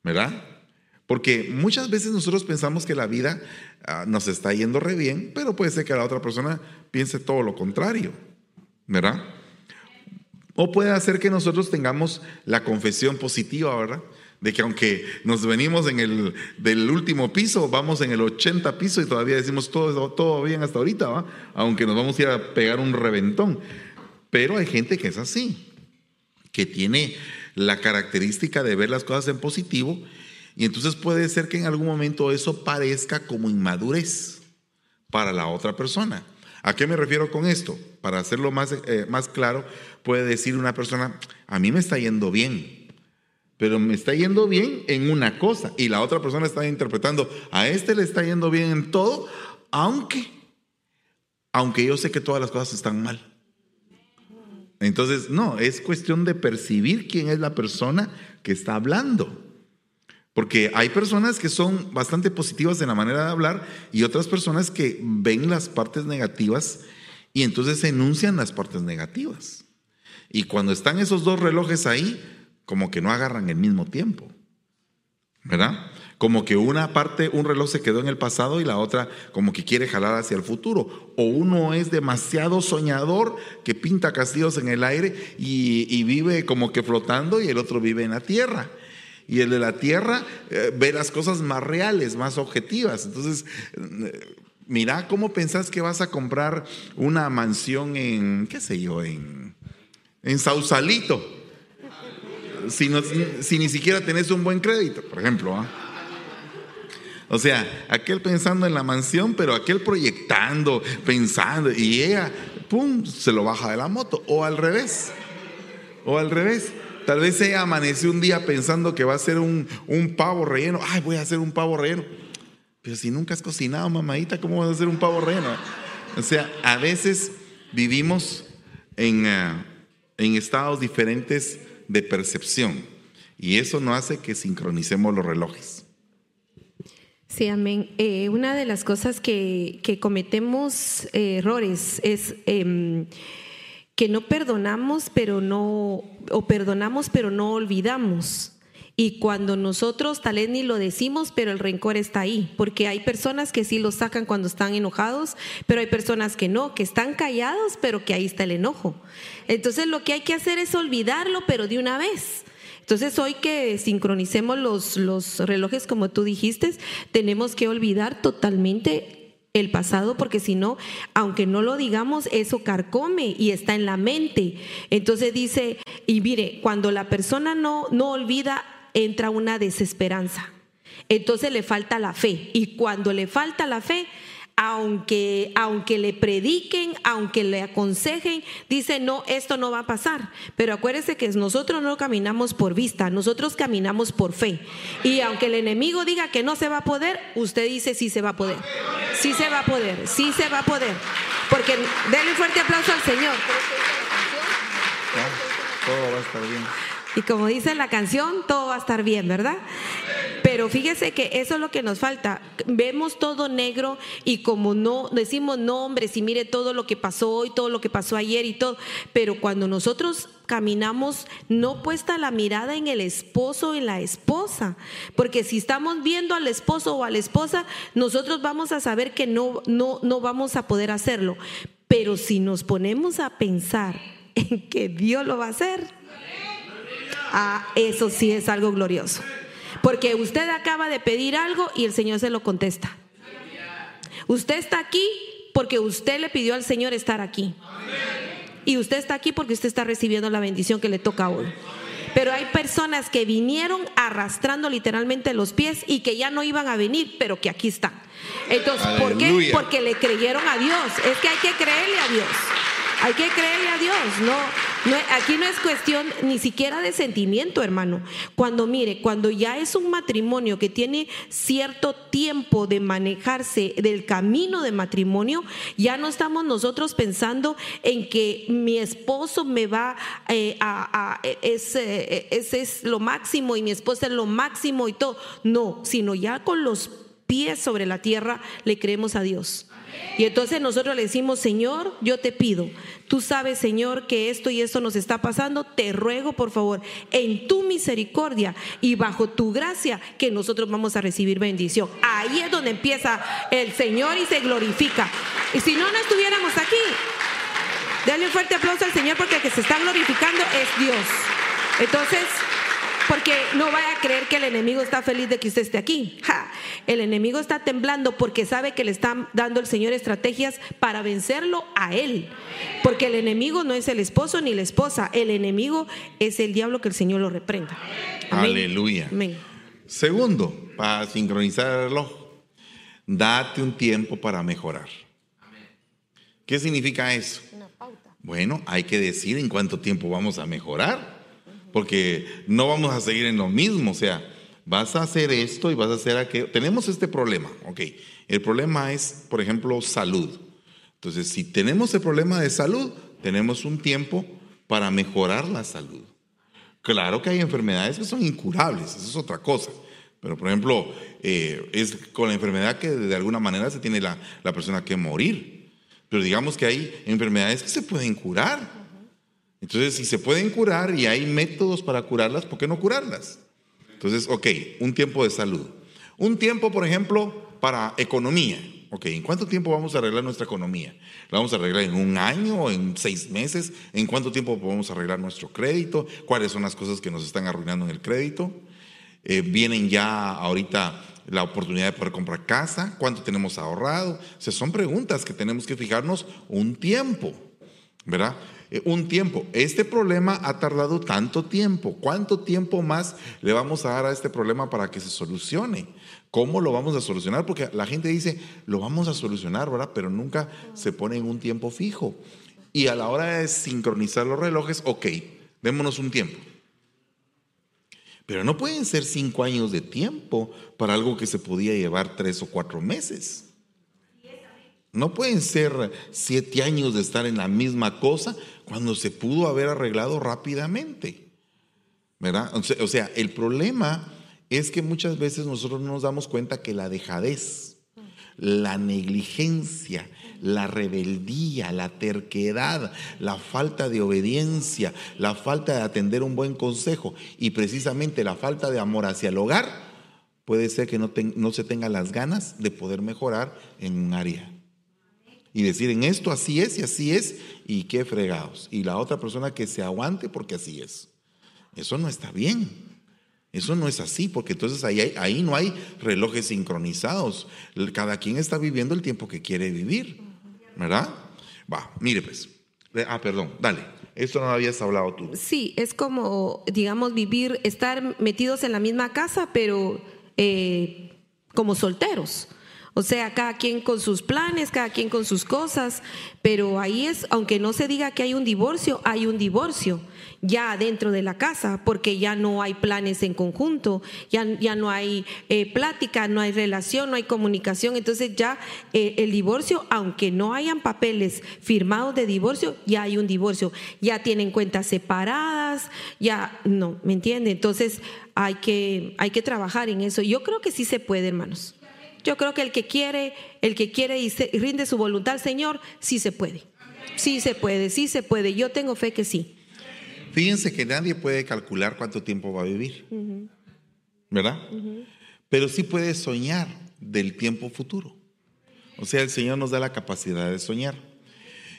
Speaker 1: ¿Verdad? Porque muchas veces nosotros pensamos que la vida ah, nos está yendo re bien, pero puede ser que la otra persona piense todo lo contrario. ¿Verdad? O puede hacer que nosotros tengamos la confesión positiva, ¿verdad? De que aunque nos venimos en el del último piso, vamos en el 80 piso y todavía decimos todo, todo bien hasta ahorita, ¿va? Aunque nos vamos a ir a pegar un reventón. Pero hay gente que es así, que tiene la característica de ver las cosas en positivo y entonces puede ser que en algún momento eso parezca como inmadurez para la otra persona. ¿A qué me refiero con esto? Para hacerlo más, eh, más claro, puede decir una persona, a mí me está yendo bien, pero me está yendo bien en una cosa y la otra persona está interpretando, a este le está yendo bien en todo, aunque, aunque yo sé que todas las cosas están mal. Entonces, no, es cuestión de percibir quién es la persona que está hablando. Porque hay personas que son bastante positivas en la manera de hablar y otras personas que ven las partes negativas y entonces enuncian las partes negativas. Y cuando están esos dos relojes ahí, como que no agarran el mismo tiempo. ¿Verdad? Como que una parte, un reloj se quedó en el pasado y la otra como que quiere jalar hacia el futuro. O uno es demasiado soñador que pinta castillos en el aire y, vive como que flotando y el otro vive en la tierra. Y el de la tierra eh, ve las cosas más reales, más objetivas. Entonces, eh, mira cómo pensás que vas a comprar una mansión en, qué sé yo, en, en Sausalito. Si, si, ni siquiera tenés un buen crédito, por ejemplo. ¿ah? O sea, aquel pensando en la mansión, pero aquel proyectando, pensando, y ella, ¡pum!, se lo baja de la moto. O al revés. O al revés. Tal vez ella amaneció un día pensando que va a hacer un, pavo relleno. Ay, voy a hacer un pavo relleno. Pero si nunca has cocinado, mamadita, ¿cómo vas a hacer un pavo relleno? O sea, a veces vivimos en, eh, en estados diferentes de percepción y eso no hace que sincronicemos los relojes.
Speaker 2: Sí, amén. Eh, una de las cosas que, cometemos eh, errores es em, que no perdonamos, pero no, o perdonamos, pero no olvidamos. Y cuando nosotros tal vez ni lo decimos, pero el rencor está ahí, porque hay personas que sí lo sacan cuando están enojados, pero hay personas que no, que están callados, pero que ahí está el enojo. Entonces lo que hay que hacer es olvidarlo, pero de una vez. Entonces hoy que sincronicemos los, los relojes como tú dijiste, tenemos que olvidar totalmente el pasado, porque si no, aunque no lo digamos, eso carcome y está en la mente. Entonces dice, y mire, cuando la persona no, no olvida, entra una desesperanza. Entonces le falta la fe. Y cuando le falta la fe, aunque, aunque le prediquen, aunque le aconsejen, dice, no, esto no va a pasar. Pero acuérdese que nosotros no caminamos por vista, nosotros caminamos por fe. Y aunque el enemigo diga que no se va a poder, usted dice, sí se va a poder. Sí se va a poder, sí se va a poder. Porque denle un fuerte aplauso al Señor.
Speaker 1: Todo va a estar bien.
Speaker 2: Y como dice la canción, todo va a estar bien, ¿verdad? Pero fíjese que eso es lo que nos falta. Vemos todo negro y como no decimos nombres y mire todo lo que pasó hoy, todo lo que pasó ayer y todo, pero cuando nosotros caminamos no puesta la mirada en el esposo o en la esposa, porque si estamos viendo al esposo o a la esposa, nosotros vamos a saber que no no no vamos a poder hacerlo. Pero si nos ponemos a pensar en que Dios lo va a hacer, Ah, eso sí es algo glorioso. Porque usted acaba de pedir algo y el Señor se lo contesta. Usted está aquí porque usted le pidió al Señor estar aquí. Y usted está aquí porque usted está recibiendo la bendición que le toca hoy. Pero hay personas que vinieron arrastrando literalmente los pies y que ya no iban a venir, pero que aquí están. Entonces, ¿por qué? Porque le creyeron a Dios. Es que hay que creerle a Dios. Hay que creerle a Dios. No, no, aquí no es cuestión ni siquiera de sentimiento, hermano. Cuando mire, cuando ya es un matrimonio que tiene cierto tiempo de manejarse del camino de matrimonio, ya no estamos nosotros pensando en que mi esposo me va eh, a, ese, ese es lo máximo y mi esposa es lo máximo y todo. No, sino ya con los pies sobre la tierra le creemos a Dios. Y entonces nosotros le decimos, Señor, yo te pido, tú sabes, Señor, que esto y esto nos está pasando, te ruego, por favor, en tu misericordia y bajo tu gracia, que nosotros vamos a recibir bendición. Ahí es donde empieza el Señor y se glorifica. Y si no, no estuviéramos aquí. Dale un fuerte aplauso al Señor porque el que se está glorificando es Dios. Entonces, porque no vaya a creer que el enemigo está feliz de que usted esté aquí. El enemigo está temblando porque sabe que le está dando el Señor estrategias para vencerlo a él. Porque el enemigo no es el esposo ni la esposa. El enemigo es el diablo que el Señor lo reprenda.
Speaker 1: Aleluya. Segundo, para sincronizar el reloj, date un tiempo para mejorar. ¿Qué significa eso? Bueno, hay que decir en cuánto tiempo vamos a mejorar porque no vamos a seguir en lo mismo, o sea, vas a hacer esto y vas a hacer aquello. Tenemos este problema, ok. El problema es, por ejemplo, salud. Entonces, si tenemos el problema de salud, tenemos un tiempo para mejorar la salud. Claro que hay enfermedades que son incurables, eso es otra cosa. Pero, por ejemplo, eh, es con la enfermedad que de alguna manera se tiene la, la persona que morir. Pero digamos que hay enfermedades que se pueden curar. Entonces, si se pueden curar y hay métodos para curarlas, ¿por qué no curarlas? Entonces, ok, un tiempo de salud. Un tiempo, por ejemplo, para economía. Ok, ¿en cuánto tiempo vamos a arreglar nuestra economía? ¿La vamos a arreglar en un año, en seis meses? ¿En cuánto tiempo podemos arreglar nuestro crédito? ¿Cuáles son las cosas que nos están arruinando en el crédito? Eh, vienen ya ahorita la oportunidad de poder comprar casa, cuánto tenemos ahorrado. O sea, son preguntas que tenemos que fijarnos un tiempo, ¿verdad? Eh, un tiempo. Este problema ha tardado tanto tiempo. ¿Cuánto tiempo más le vamos a dar a este problema para que se solucione? ¿Cómo lo vamos a solucionar? Porque la gente dice, lo vamos a solucionar, ¿verdad? Pero nunca se pone en un tiempo fijo. Y a la hora de sincronizar los relojes, ok, démonos un tiempo. Pero no pueden ser cinco años de tiempo para algo que se podía llevar tres o cuatro meses. No pueden ser siete años de estar en la misma cosa cuando se pudo haber arreglado rápidamente. ¿Verdad? O sea, el problema es que muchas veces nosotros no nos damos cuenta que la dejadez, la negligencia, la rebeldía, la terquedad, la falta de obediencia, la falta de atender un buen consejo y precisamente la falta de amor hacia el hogar, puede ser que no, no se tenga las ganas de poder mejorar en un área y decir en esto así es y así es y qué fregados. Y la otra persona que se aguante porque así es. Eso no está bien. Eso no es así, porque entonces ahí, ahí no hay relojes sincronizados. Cada quien está viviendo el tiempo que quiere vivir. ¿Verdad? Va, mire pues. Ah, perdón, dale. Esto no lo habías hablado tú.
Speaker 2: Sí, es como, digamos, vivir, estar metidos en la misma casa, pero eh, como solteros. O sea, cada quien con sus planes, cada quien con sus cosas, pero ahí es, aunque no se diga que hay un divorcio, hay un divorcio ya dentro de la casa, porque ya no hay planes en conjunto, ya, ya no hay eh, plática, no hay relación, no hay comunicación. Entonces ya eh, el divorcio, aunque no hayan papeles firmados de divorcio, ya hay un divorcio. Ya tienen cuentas separadas, ya no, ¿me entiende? Entonces hay que, hay que trabajar en eso. Yo creo que sí se puede, hermanos. Yo creo que el que quiere, el que quiere y, rinde su voluntad al Señor, sí se puede. Sí se puede, sí se puede. Yo tengo fe que sí.
Speaker 1: Fíjense que nadie puede calcular cuánto tiempo va a vivir, ¿verdad? Pero sí puede soñar del tiempo futuro. O sea, el Señor nos da la capacidad de soñar.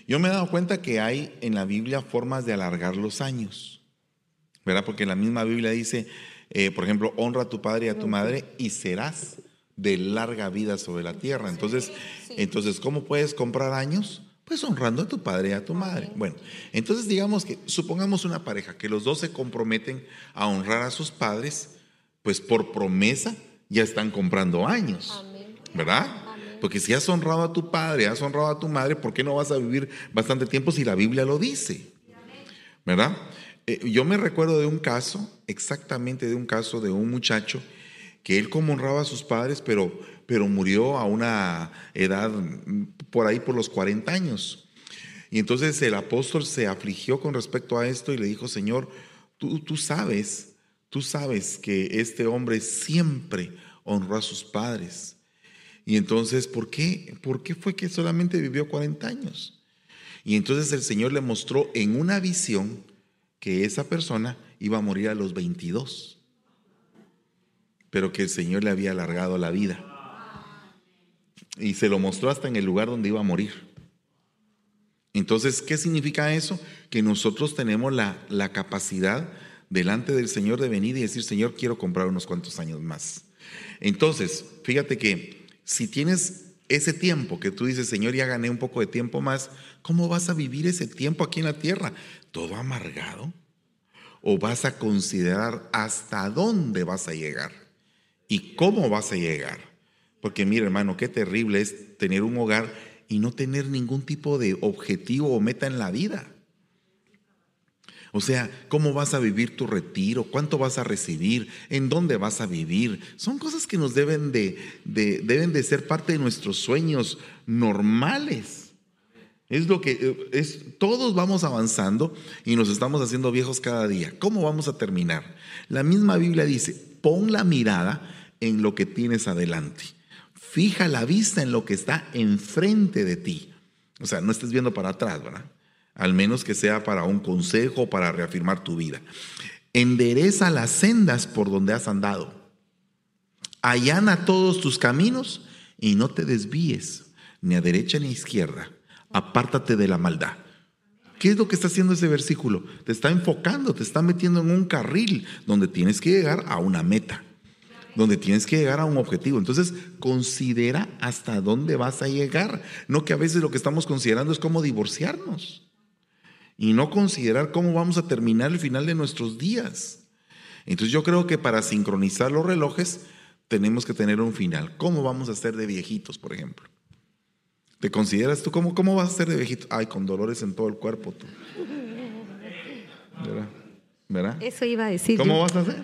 Speaker 1: Yo me he dado cuenta que hay en la Biblia formas de alargar los años, ¿verdad? Porque la misma Biblia dice, eh, por ejemplo, honra a tu padre y a tu madre y serás de larga vida sobre la tierra. Entonces, entonces ¿cómo puedes comprar años? Pues honrando a tu padre y a tu madre. Bueno, entonces digamos que supongamos una pareja que los dos se comprometen a honrar a sus padres, pues por promesa ya están comprando años, ¿verdad? Porque si has honrado a tu padre, has honrado a tu madre, ¿por qué no vas a vivir bastante tiempo si la Biblia lo dice? ¿Verdad? Eh, yo me recuerdo de un caso, exactamente de un caso de un muchacho que él como honraba a sus padres, pero, pero murió a una edad por ahí por los 40 años. Y entonces el apóstol se afligió con respecto a esto y le dijo, Señor, tú, tú sabes, tú sabes que este hombre siempre honró a sus padres. Y entonces, ¿por qué? ¿Por qué fue que solamente vivió 40 años? Y entonces el Señor le mostró en una visión que esa persona iba a morir a los 22 pero que el Señor le había alargado la vida. Y se lo mostró hasta en el lugar donde iba a morir. Entonces, ¿qué significa eso? Que nosotros tenemos la, la capacidad delante del Señor de venir y decir, Señor, quiero comprar unos cuantos años más. Entonces, fíjate que si tienes ese tiempo que tú dices, Señor, ya gané un poco de tiempo más, ¿cómo vas a vivir ese tiempo aquí en la tierra? ¿Todo amargado? ¿O vas a considerar hasta dónde vas a llegar? ¿Y cómo vas a llegar? Porque mira, hermano, qué terrible es tener un hogar y no tener ningún tipo de objetivo o meta en la vida. O sea, ¿cómo vas a vivir tu retiro? ¿Cuánto vas a recibir? ¿En dónde vas a vivir? Son cosas que nos deben de, deben de ser parte de nuestros sueños normales. Es lo que eh, es, todos vamos avanzando y nos estamos haciendo viejos cada día. ¿Cómo vamos a terminar? La misma Biblia dice, pon la mirada en lo que tienes adelante. Fija la vista en lo que está enfrente de ti. O sea, no estés viendo para atrás, ¿verdad? Al menos que sea para un consejo, para reafirmar tu vida. Endereza las sendas por donde has andado. Allana todos tus caminos y no te desvíes, ni a derecha ni a izquierda. Apártate de la maldad. ¿Qué es lo que está haciendo ese versículo? Te está enfocando, te está metiendo en un carril donde tienes que llegar a una meta donde tienes que llegar a un objetivo. Entonces, considera hasta dónde vas a llegar. No que a veces lo que estamos considerando es cómo divorciarnos y no considerar cómo vamos a terminar el final de nuestros días. Entonces, yo creo que para sincronizar los relojes tenemos que tener un final. ¿Cómo vamos a ser de viejitos, por ejemplo? ¿Te consideras tú cómo, cómo vas a ser de viejito? Ay, con dolores en todo el cuerpo tú. ¿Verdad? ¿Verdad?
Speaker 2: Eso iba a decir.
Speaker 1: ¿Cómo vas a ser?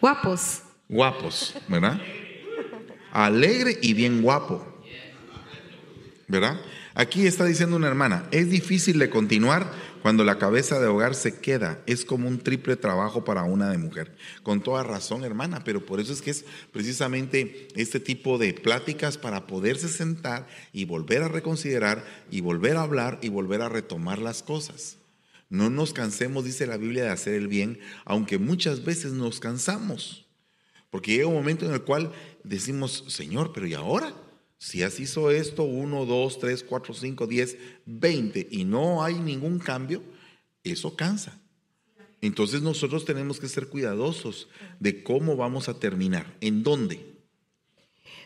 Speaker 2: Guapos
Speaker 1: guapos, ¿verdad? Alegre y bien guapo, ¿verdad? Aquí está diciendo una hermana, es difícil de continuar cuando la cabeza de hogar se queda, es como un triple trabajo para una de mujer. Con toda razón, hermana, pero por eso es que es precisamente este tipo de pláticas para poderse sentar y volver a reconsiderar y volver a hablar y volver a retomar las cosas. No nos cansemos, dice la Biblia, de hacer el bien, aunque muchas veces nos cansamos. Porque llega un momento en el cual decimos, Señor, pero ¿y ahora? Si así hizo esto, uno, dos, tres, cuatro, cinco, diez, veinte, y no hay ningún cambio, eso cansa. Entonces nosotros tenemos que ser cuidadosos de cómo vamos a terminar, en dónde.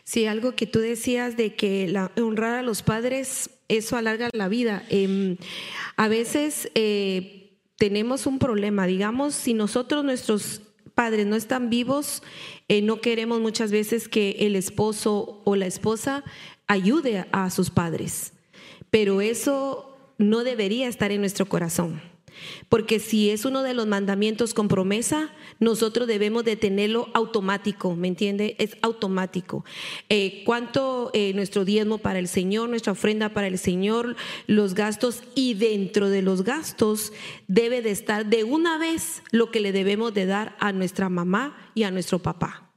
Speaker 2: Sí, algo que tú decías de que la, honrar a los padres, eso alarga la vida. Em, a veces eh, tenemos un problema, digamos, si nosotros, nuestros padres no están vivos, eh, no queremos muchas veces que el esposo o la esposa ayude a sus padres, pero eso no debería estar en nuestro corazón. Porque si es uno de los mandamientos con promesa, nosotros debemos de tenerlo automático, ¿me entiende? Es automático. Eh, ¿Cuánto eh, nuestro diezmo para el Señor, nuestra ofrenda para el Señor, los gastos y dentro de los gastos debe de estar de una vez lo que le debemos de dar a nuestra mamá y a nuestro papá?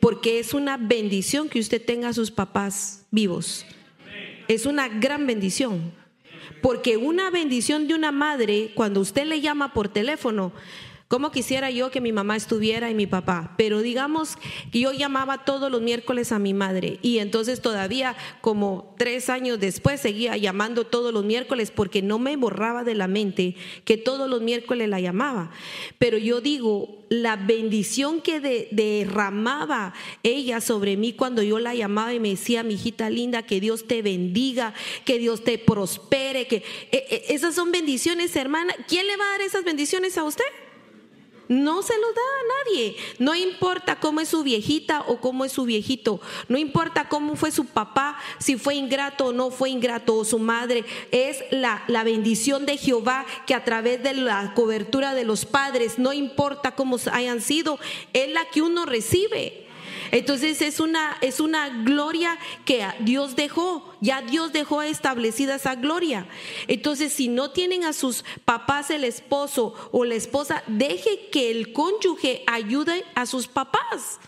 Speaker 2: Porque es una bendición que usted tenga a sus papás vivos. Es una gran bendición. Porque una bendición de una madre, cuando usted le llama por teléfono, como quisiera yo que mi mamá estuviera y mi papá? Pero digamos que yo llamaba todos los miércoles a mi madre y entonces todavía como tres años después seguía llamando todos los miércoles porque no me borraba de la mente que todos los miércoles la llamaba. Pero yo digo, la bendición que derramaba ella sobre mí cuando yo la llamaba y me decía, mi hijita linda, que Dios te bendiga, que Dios te prospere, que e, e, esas son bendiciones, hermana. ¿Quién le va a dar esas bendiciones a usted? No se lo da a nadie. No importa cómo es su viejita o cómo es su viejito. No importa cómo fue su papá, si fue ingrato o no fue ingrato, o su madre. Es la, la bendición de Jehová que a través de la cobertura de los padres, no importa cómo hayan sido, es la que uno recibe. Entonces es una, es una gloria que Dios dejó, ya Dios dejó establecida esa gloria. Entonces si no tienen a sus papás el esposo o la esposa, deje que el cónyuge ayude a sus papás,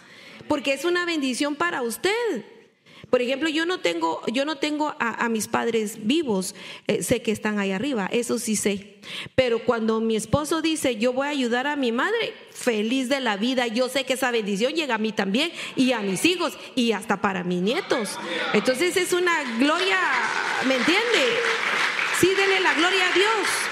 Speaker 2: porque es una bendición para usted. Por ejemplo, yo no tengo, yo no tengo a, mis padres vivos, eh, sé que están ahí arriba, eso sí sé. Pero cuando mi esposo dice, yo voy a ayudar a mi madre, feliz de la vida, yo sé que esa bendición llega a mí también y a mis hijos y hasta para mis nietos. Entonces es una gloria, ¿me entiende? Sí, dele la gloria a Dios.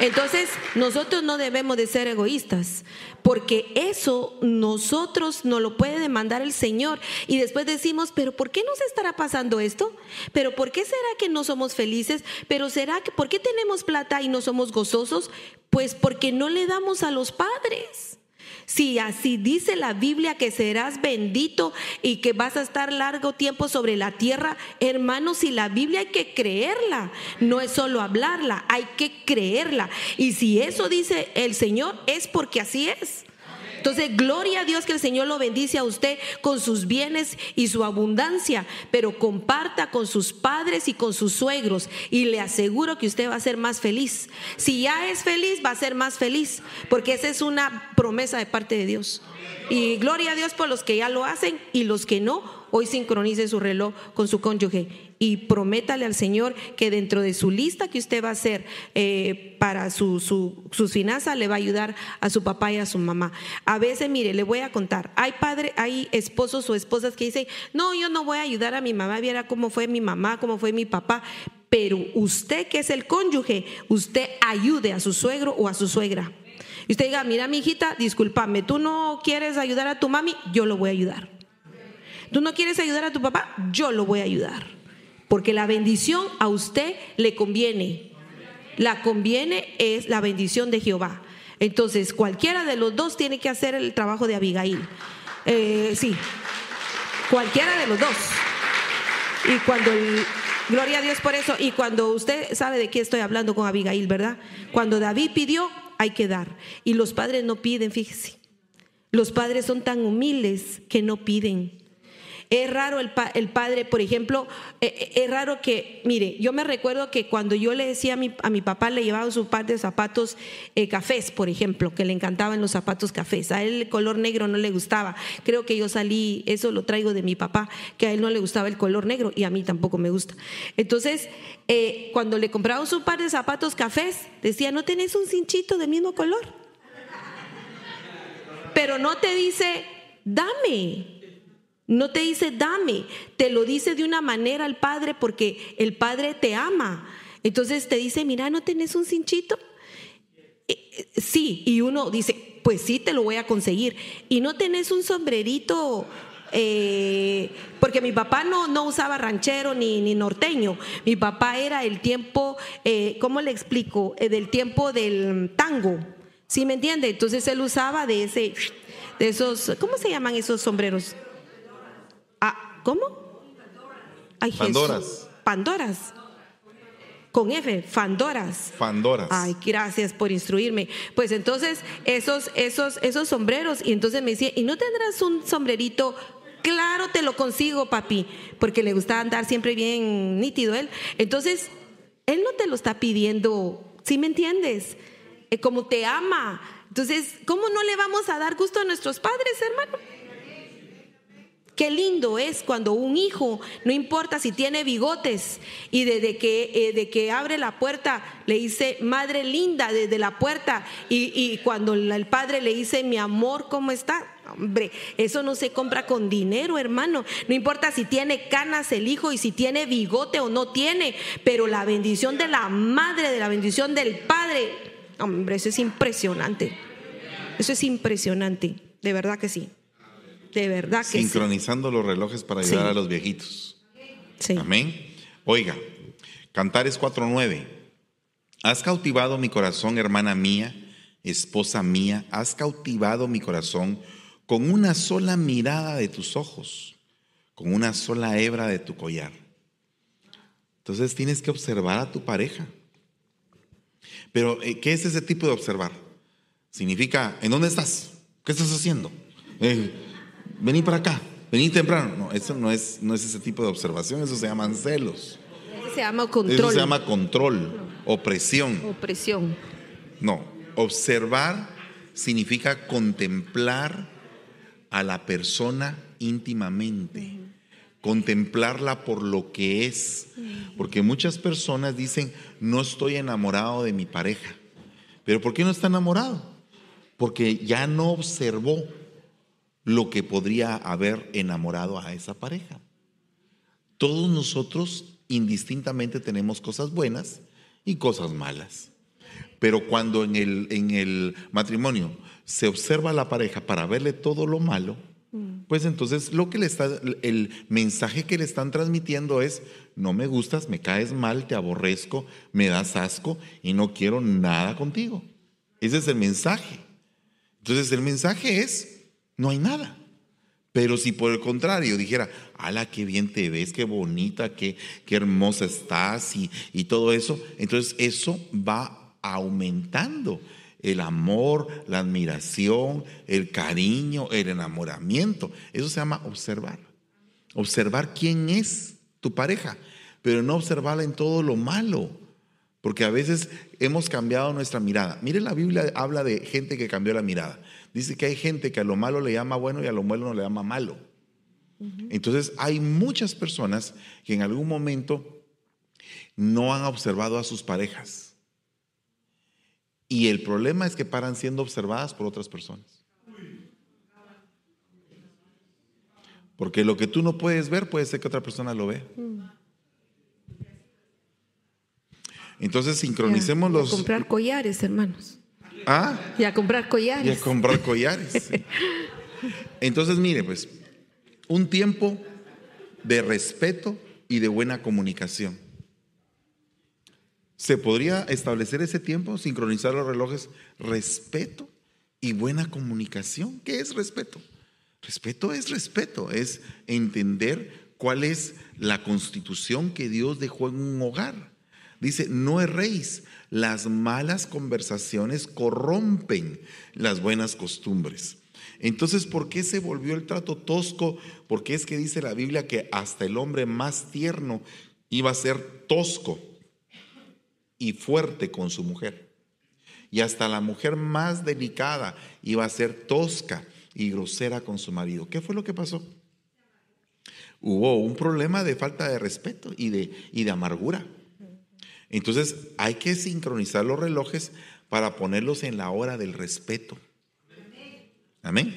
Speaker 2: Entonces, nosotros no debemos de ser egoístas, porque eso nosotros nos lo puede demandar el Señor. Y después decimos, pero ¿por qué nos estará pasando esto? ¿Pero por qué será que no somos felices? ¿Pero será que por qué tenemos plata y no somos gozosos? Pues porque no le damos a los padres. Si así dice la Biblia que serás bendito y que vas a estar largo tiempo sobre la tierra, hermanos, si la Biblia hay que creerla, no es solo hablarla, hay que creerla. Y si eso dice el Señor, es porque así es. Entonces, gloria a Dios que el Señor lo bendice a usted con sus bienes y su abundancia, pero comparta con sus padres y con sus suegros y le aseguro que usted va a ser más feliz. Si ya es feliz, va a ser más feliz, porque esa es una promesa de parte de Dios. Y gloria a Dios por los que ya lo hacen y los que no, hoy sincronice su reloj con su cónyuge y prométale al Señor que dentro de su lista que usted va a hacer eh, para su, sus finanzas le va a ayudar a su papá y a su mamá. A veces, mire, le voy a contar, hay padres, hay esposos o esposas que dicen, no, yo no voy a ayudar a mi mamá, viera cómo fue mi mamá, cómo fue mi papá, pero usted que es el cónyuge, usted ayude a su suegro o a su suegra. Y usted diga, mira mi hijita, discúlpame, tú no quieres ayudar a tu mami, yo lo voy a ayudar. Tú no quieres ayudar a tu papá, yo lo voy a ayudar. Porque la bendición a usted le conviene. La conviene es la bendición de Jehová. Entonces, cualquiera de los dos tiene que hacer el trabajo de Abigail. Eh, sí, cualquiera de los dos. Y cuando, gloria a Dios por eso, y cuando usted sabe de qué estoy hablando con Abigail, ¿verdad? Cuando David pidió, hay que dar. Y los padres no piden, fíjese. Los padres son tan humildes que no piden. Es raro el, el padre, por ejemplo, eh, eh, es raro que, mire, yo me recuerdo que cuando yo le decía a mi, a mi papá, le llevaba su par de zapatos eh, cafés, por ejemplo, que le encantaban los zapatos cafés. A él el color negro no le gustaba. Creo que yo salí, eso lo traigo de mi papá, que a él no le gustaba el color negro y a mí tampoco me gusta. Entonces, cuando le compraba su par de zapatos cafés, decía, ¿no tenés un cinchito de mismo color? Pero no te dice, dame. No te dice dame, te lo dice de una manera el Padre porque el Padre te ama. Entonces te dice, mira, ¿no tenés un cinchito? E, sí, y uno dice, pues sí, te lo voy a conseguir. Y no tenés un sombrerito eh, porque mi papá no, no usaba ranchero ni, ni, norteño. Mi papá era el tiempo, eh, ¿cómo le explico? Eh, del tiempo del tango. ¿Sí me entiende? Entonces él usaba de ese, de esos, ¿cómo se llaman esos sombreros? ¿Cómo?
Speaker 1: Ay, Pandoras.
Speaker 2: Pandoras. Con F, Fandoras.
Speaker 1: Fandoras.
Speaker 2: Ay, gracias por instruirme. Pues entonces, esos, esos, esos sombreros, y entonces me decía, ¿y no tendrás un sombrerito Claro, te lo consigo, papi, porque le gusta andar siempre bien nítido él. Entonces, él no te lo está pidiendo, ¿sí me entiendes? Eh, como te ama. Entonces, ¿cómo no le vamos a dar gusto a nuestros padres, hermano? Qué lindo es cuando un hijo, no importa si tiene bigotes y desde que, eh, de que abre la puerta le dice, madre linda, desde la puerta, y, y cuando el padre le dice, mi amor, ¿cómo está? Hombre, eso no se compra con dinero, hermano. No importa si tiene canas el hijo y si tiene bigote o no tiene, pero la bendición de la madre, de la bendición del padre, hombre, eso es impresionante. Eso es impresionante, de verdad que sí. De verdad que
Speaker 1: Sincronizando los relojes para ayudar a los viejitos. Sí. Amén. Oiga, Cantares 4.9. Has cautivado mi corazón, hermana mía, esposa mía, has cautivado mi corazón con una sola mirada de tus ojos, con una sola hebra de tu collar. Entonces tienes que observar a tu pareja. Pero, eh, ¿qué es ese tipo de observar? Significa, ¿en dónde estás? ¿Qué estás haciendo? Eh, vení para acá, vení temprano. No, eso no es, no es ese tipo de observación, eso se llaman celos.
Speaker 2: Eso se llama control.
Speaker 1: Eso se llama control, opresión.
Speaker 2: Opresión.
Speaker 1: No, observar significa contemplar a la persona íntimamente, contemplarla por lo que es. Porque muchas personas dicen, no estoy enamorado de mi pareja. Pero ¿por qué no está enamorado? Porque ya no observó lo que podría haber enamorado a esa pareja. Todos nosotros indistintamente tenemos cosas buenas y cosas malas. Pero cuando en el, en el matrimonio se observa a la pareja para verle todo lo malo, pues entonces lo que le está, el mensaje que le están transmitiendo es, no me gustas, me caes mal, te aborrezco, me das asco y no quiero nada contigo. Ese es el mensaje. Entonces el mensaje es, no hay nada. Pero si por el contrario dijera, ala, qué bien te ves, qué bonita, qué, qué hermosa estás y, y todo eso, entonces eso va aumentando el amor, la admiración, el cariño, el enamoramiento. Eso se llama observar. Observar quién es tu pareja, pero no observarla en todo lo malo. Porque a veces hemos cambiado nuestra mirada. Mire, la Biblia habla de gente que cambió la mirada. Dice que hay gente que a lo malo le llama bueno y a lo bueno no le llama malo. Entonces hay muchas personas que en algún momento no han observado a sus parejas. Y el problema es que paran siendo observadas por otras personas. Porque lo que tú no puedes ver puede ser que otra persona lo vea. Entonces sincronicemos los...
Speaker 2: comprar collares, hermanos.
Speaker 1: ¿Ah?
Speaker 2: Y a comprar collares.
Speaker 1: Y a comprar collares. Entonces, mire, pues, un tiempo de respeto y de buena comunicación. ¿Se podría establecer ese tiempo, sincronizar los relojes, respeto y buena comunicación? ¿Qué es respeto? Respeto es respeto, es entender cuál es la constitución que Dios dejó en un hogar. Dice, no erréis, las malas conversaciones corrompen las buenas costumbres. Entonces, ¿por qué se volvió el trato tosco? Porque es que dice la Biblia que hasta el hombre más tierno iba a ser tosco y fuerte con su mujer. Y hasta la mujer más delicada iba a ser tosca y grosera con su marido. ¿Qué fue lo que pasó? Hubo un problema de falta de respeto y de, y de amargura. Entonces hay que sincronizar los relojes para ponerlos en la hora del respeto. Amén.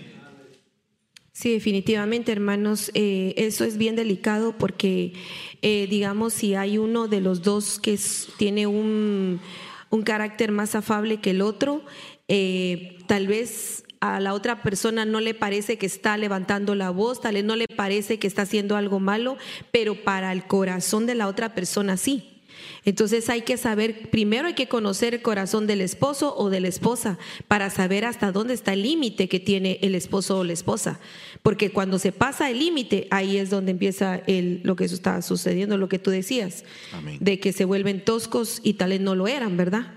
Speaker 2: Sí, definitivamente, hermanos, eh, eso es bien delicado porque, eh, digamos, si hay uno de los dos que tiene un, un carácter más afable que el otro. Eh, tal vez a la otra persona no le parece que está levantando la voz, tal vez no le parece que está haciendo algo malo, pero para el corazón de la otra persona sí. Entonces hay que saber, primero hay que conocer el corazón del esposo o de la esposa para saber hasta dónde está el límite que tiene el esposo o la esposa. Porque cuando se pasa el límite, ahí es donde empieza el, lo que eso está sucediendo, lo que tú decías, de que se vuelven toscos y tal vez no lo eran, ¿verdad?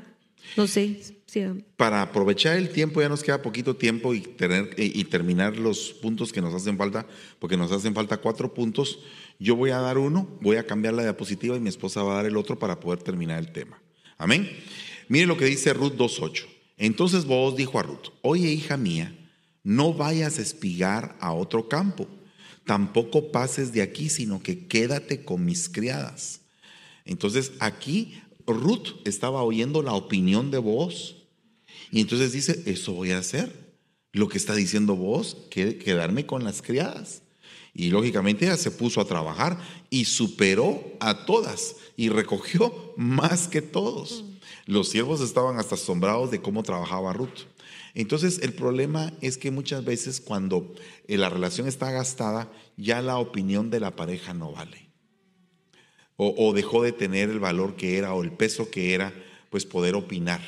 Speaker 2: No sé.
Speaker 1: Para aprovechar el tiempo, ya nos queda poquito tiempo y, tener, y terminar los puntos que nos hacen falta, porque nos hacen falta cuatro puntos. Yo voy a dar uno, voy a cambiar la diapositiva y mi esposa va a dar el otro para poder terminar el tema. Amén. Mire lo que dice Ruth 2.8. Entonces vos dijo a Ruth, oye hija mía, no vayas a espigar a otro campo, tampoco pases de aquí, sino que quédate con mis criadas. Entonces aquí Ruth estaba oyendo la opinión de vos y entonces dice, eso voy a hacer. Lo que está diciendo vos, que quedarme con las criadas. Y lógicamente ella se puso a trabajar y superó a todas y recogió más que todos. Los siervos estaban hasta asombrados de cómo trabajaba Ruth. Entonces el problema es que muchas veces cuando eh, la relación está gastada, ya la opinión de la pareja no vale. O, o dejó de tener el valor que era o el peso que era, pues poder opinar.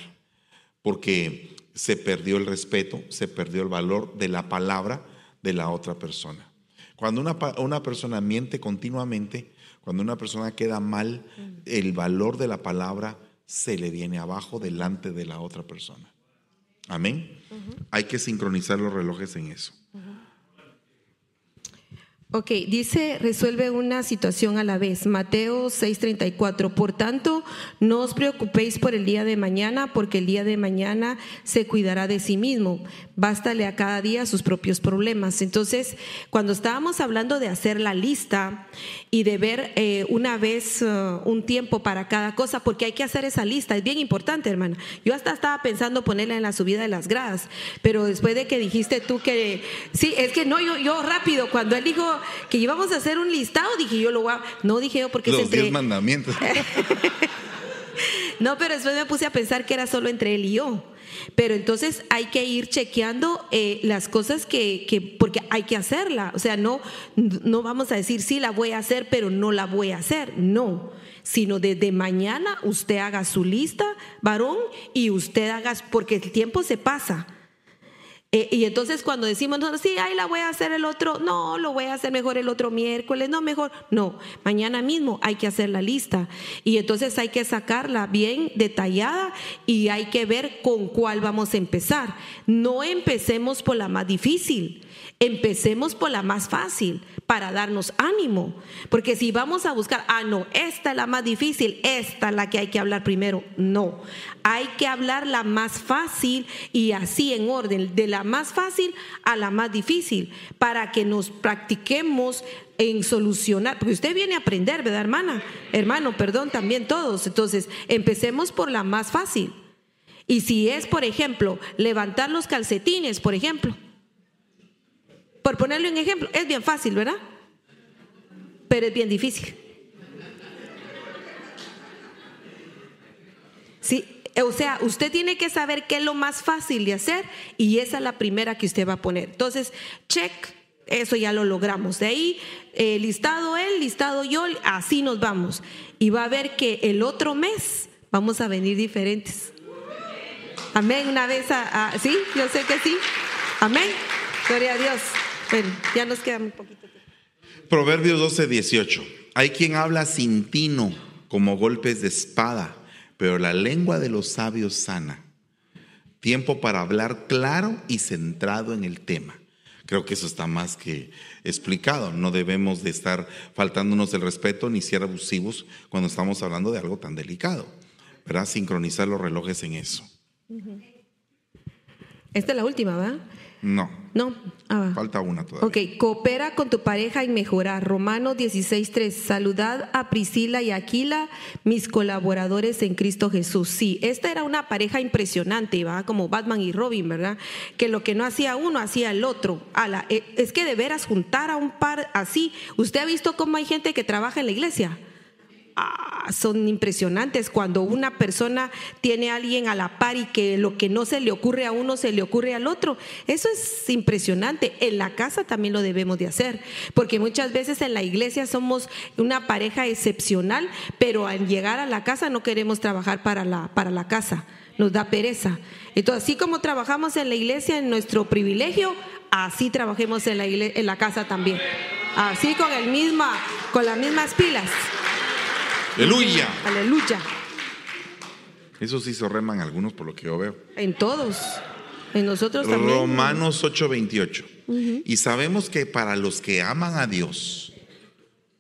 Speaker 1: Porque se perdió el respeto, se perdió el valor de la palabra de la otra persona. Cuando una, una persona miente continuamente, cuando una persona queda mal, el valor de la palabra se le viene abajo delante de la otra persona. Amén. Hay que sincronizar los relojes en eso.
Speaker 2: Ok, dice, resuelve una situación a la vez. Mateo 6:34. Por tanto, no os preocupéis por el día de mañana, porque el día de mañana se cuidará de sí mismo. Bástale a cada día sus propios problemas. Entonces, cuando estábamos hablando de hacer la lista y de ver eh, una vez uh, un tiempo para cada cosa, porque hay que hacer esa lista, es bien importante, hermana. Yo hasta estaba pensando ponerla en la subida de las gradas, pero después de que dijiste tú que, sí, es que no, yo, yo rápido, cuando él dijo que íbamos a hacer un listado, dije yo lo voy a, no dije yo porque
Speaker 1: Los es diez mandamientos.
Speaker 2: no, pero después me puse a pensar que era solo entre él y yo. Pero entonces hay que ir chequeando eh, las cosas que, que, porque hay que hacerla. O sea, no, no vamos a decir, sí, la voy a hacer, pero no la voy a hacer. No, sino desde mañana usted haga su lista, varón, y usted haga, porque el tiempo se pasa. Eh, y entonces cuando decimos, no, sí, ahí la voy a hacer el otro, no, lo voy a hacer mejor el otro miércoles, no, mejor, no, mañana mismo hay que hacer la lista. Y entonces hay que sacarla bien detallada y hay que ver con cuál vamos a empezar. No empecemos por la más difícil. Empecemos por la más fácil para darnos ánimo. Porque si vamos a buscar, ah, no, esta es la más difícil, esta es la que hay que hablar primero. No, hay que hablar la más fácil y así en orden, de la más fácil a la más difícil, para que nos practiquemos en solucionar, porque usted viene a aprender, ¿verdad, hermana? Hermano, perdón, también todos. Entonces, empecemos por la más fácil. Y si es, por ejemplo, levantar los calcetines, por ejemplo, por ponerle un ejemplo, es bien fácil, ¿verdad? Pero es bien difícil. Sí, o sea, usted tiene que saber qué es lo más fácil de hacer y esa es la primera que usted va a poner. Entonces, check, eso ya lo logramos. De ahí, eh, listado él, listado yo, así nos vamos. Y va a ver que el otro mes vamos a venir diferentes. Amén, una vez, a, sí, yo sé que sí. Amén. Gloria a Dios ya nos queda muy poquito tiempo.
Speaker 1: Proverbios 12, 18. Hay quien habla sin tino, como golpes de espada, pero la lengua de los sabios sana. Tiempo para hablar claro y centrado en el tema. Creo que eso está más que explicado. No debemos de estar faltándonos el respeto ni ser abusivos cuando estamos hablando de algo tan delicado. ¿Verdad? Sincronizar los relojes en eso.
Speaker 2: Esta es la última, ¿verdad?
Speaker 1: No.
Speaker 2: No.
Speaker 1: Ah, Falta una todavía.
Speaker 2: Ok, coopera con tu pareja en mejorar. Romanos 16.3. Saludad a Priscila y Aquila, mis colaboradores en Cristo Jesús. Sí, esta era una pareja impresionante, ¿va? Como Batman y Robin, ¿verdad? Que lo que no hacía uno, hacía el otro. Ala, eh, es que de veras juntar a un par así. ¿Usted ha visto cómo hay gente que trabaja en la iglesia? Ah, son impresionantes cuando una persona tiene a alguien a la par y que lo que no se le ocurre a uno se le ocurre al otro. Eso es impresionante. En la casa también lo debemos de hacer, porque muchas veces en la iglesia somos una pareja excepcional, pero al llegar a la casa no queremos trabajar para la, para la casa, nos da pereza. Entonces, así como trabajamos en la iglesia en nuestro privilegio, así trabajemos en la, en la casa también. Así con el misma, con las mismas pilas.
Speaker 1: Aleluya.
Speaker 2: Aleluya.
Speaker 1: Eso sí se reman algunos por lo que yo veo.
Speaker 2: En todos. En nosotros también.
Speaker 1: Romanos 8:28. Y sabemos que para los que aman a Dios,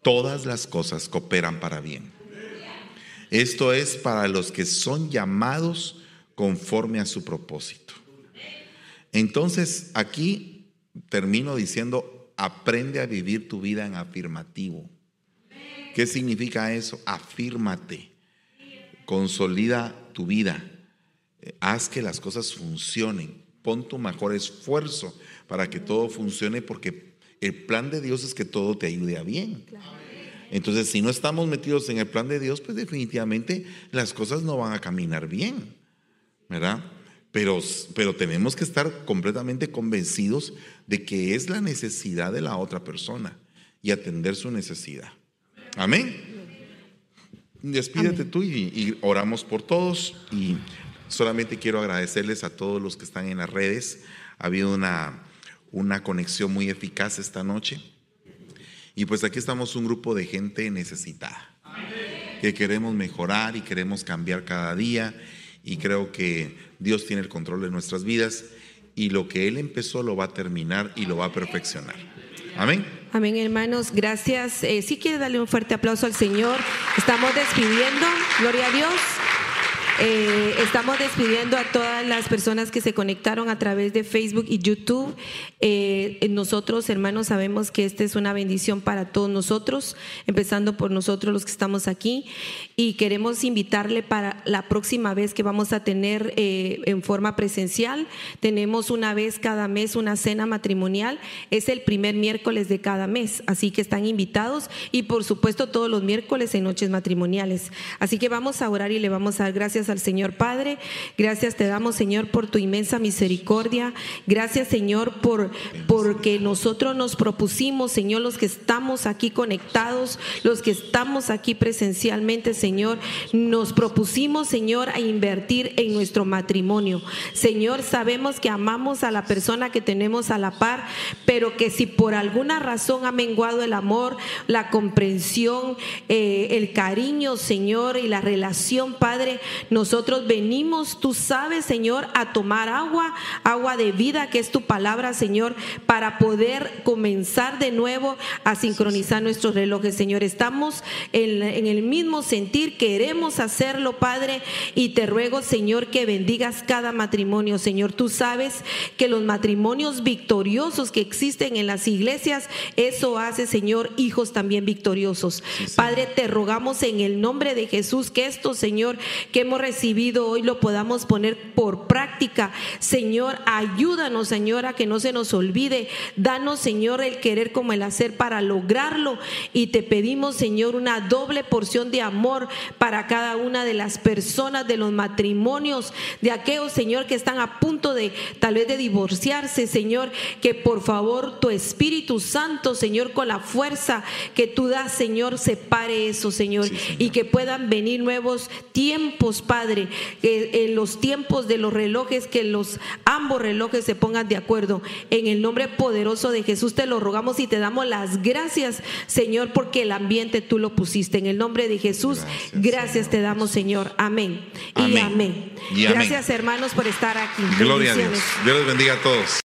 Speaker 1: todas las cosas cooperan para bien. Esto es para los que son llamados conforme a su propósito. Entonces, aquí termino diciendo, aprende a vivir tu vida en afirmativo. ¿Qué significa eso? Afírmate, consolida tu vida, eh, haz que las cosas funcionen, pon tu mejor esfuerzo para que todo funcione porque el plan de Dios es que todo te ayude a bien. Entonces, si no estamos metidos en el plan de Dios, pues definitivamente las cosas no van a caminar bien, ¿verdad? Pero, pero tenemos que estar completamente convencidos de que es la necesidad de la otra persona y atender su necesidad. Amén. Despídete tú y, oramos por todos. Y solamente quiero agradecerles a todos los que están en las redes. Ha habido una, una conexión muy eficaz esta noche. Y pues aquí estamos un grupo de gente necesitada. Que queremos mejorar y queremos cambiar cada día. Y creo que Dios tiene el control de nuestras vidas. Y lo que Él empezó lo va a terminar y lo va a perfeccionar. Amén.
Speaker 2: Amén, hermanos. Gracias. Eh, si quiere darle un fuerte aplauso al Señor. Estamos despidiendo. Gloria a Dios. Eh, estamos despidiendo a todas las personas que se conectaron a través de Facebook y YouTube. Eh, nosotros, hermanos, sabemos que esta es una bendición para todos nosotros, empezando por nosotros los que estamos aquí. Y queremos invitarle para la próxima vez que vamos a tener eh, en forma presencial. Tenemos una vez cada mes una cena matrimonial. Es el primer miércoles de cada mes, así que están invitados. Y por supuesto todos los miércoles en noches matrimoniales. Así que vamos a orar y le vamos a dar gracias al Señor Padre. Gracias te damos, Señor, por tu inmensa misericordia. Gracias, Señor, por porque nosotros nos propusimos, Señor, los que estamos aquí conectados, los que estamos aquí presencialmente, Señor, nos propusimos, Señor, a invertir en nuestro matrimonio. Señor, sabemos que amamos a la persona que tenemos a la par, pero que si por alguna razón ha menguado el amor, la comprensión, eh, el cariño, Señor, y la relación, Padre, nosotros venimos, tú sabes, Señor, a tomar agua, agua de vida, que es tu palabra, Señor, para poder comenzar de nuevo a sincronizar nuestros relojes, Señor. Estamos en, el mismo sentir, queremos hacerlo, Padre, y te ruego, Señor, que bendigas cada matrimonio, Señor. Tú sabes que los matrimonios victoriosos que existen en las iglesias, eso hace, Señor, hijos también victoriosos. Padre, te rogamos en el nombre de Jesús que esto, Señor, que hemos recibido hoy lo podamos poner por práctica. Señor, ayúdanos, Señor, a que no se nos olvide. Danos, Señor, el querer como el hacer para lograrlo. Y te pedimos, Señor, una doble porción de amor para cada una de las personas de los matrimonios, de aquellos, Señor, que están a punto de tal vez de divorciarse, Señor, que por favor tu Espíritu Santo, Señor, con la fuerza que tú das, Señor, separe eso, Señor, y que puedan venir nuevos tiempos, Padre, que en los tiempos de los relojes, que los ambos relojes se pongan de acuerdo. En el nombre poderoso de Jesús te lo rogamos y te damos las gracias, Señor, porque el ambiente tú lo pusiste. En el nombre de Jesús, gracias, te damos, Señor. Amén. Y amén. Gracias, hermanos, por estar aquí.
Speaker 1: Gloria a Dios. Dios les bendiga a todos.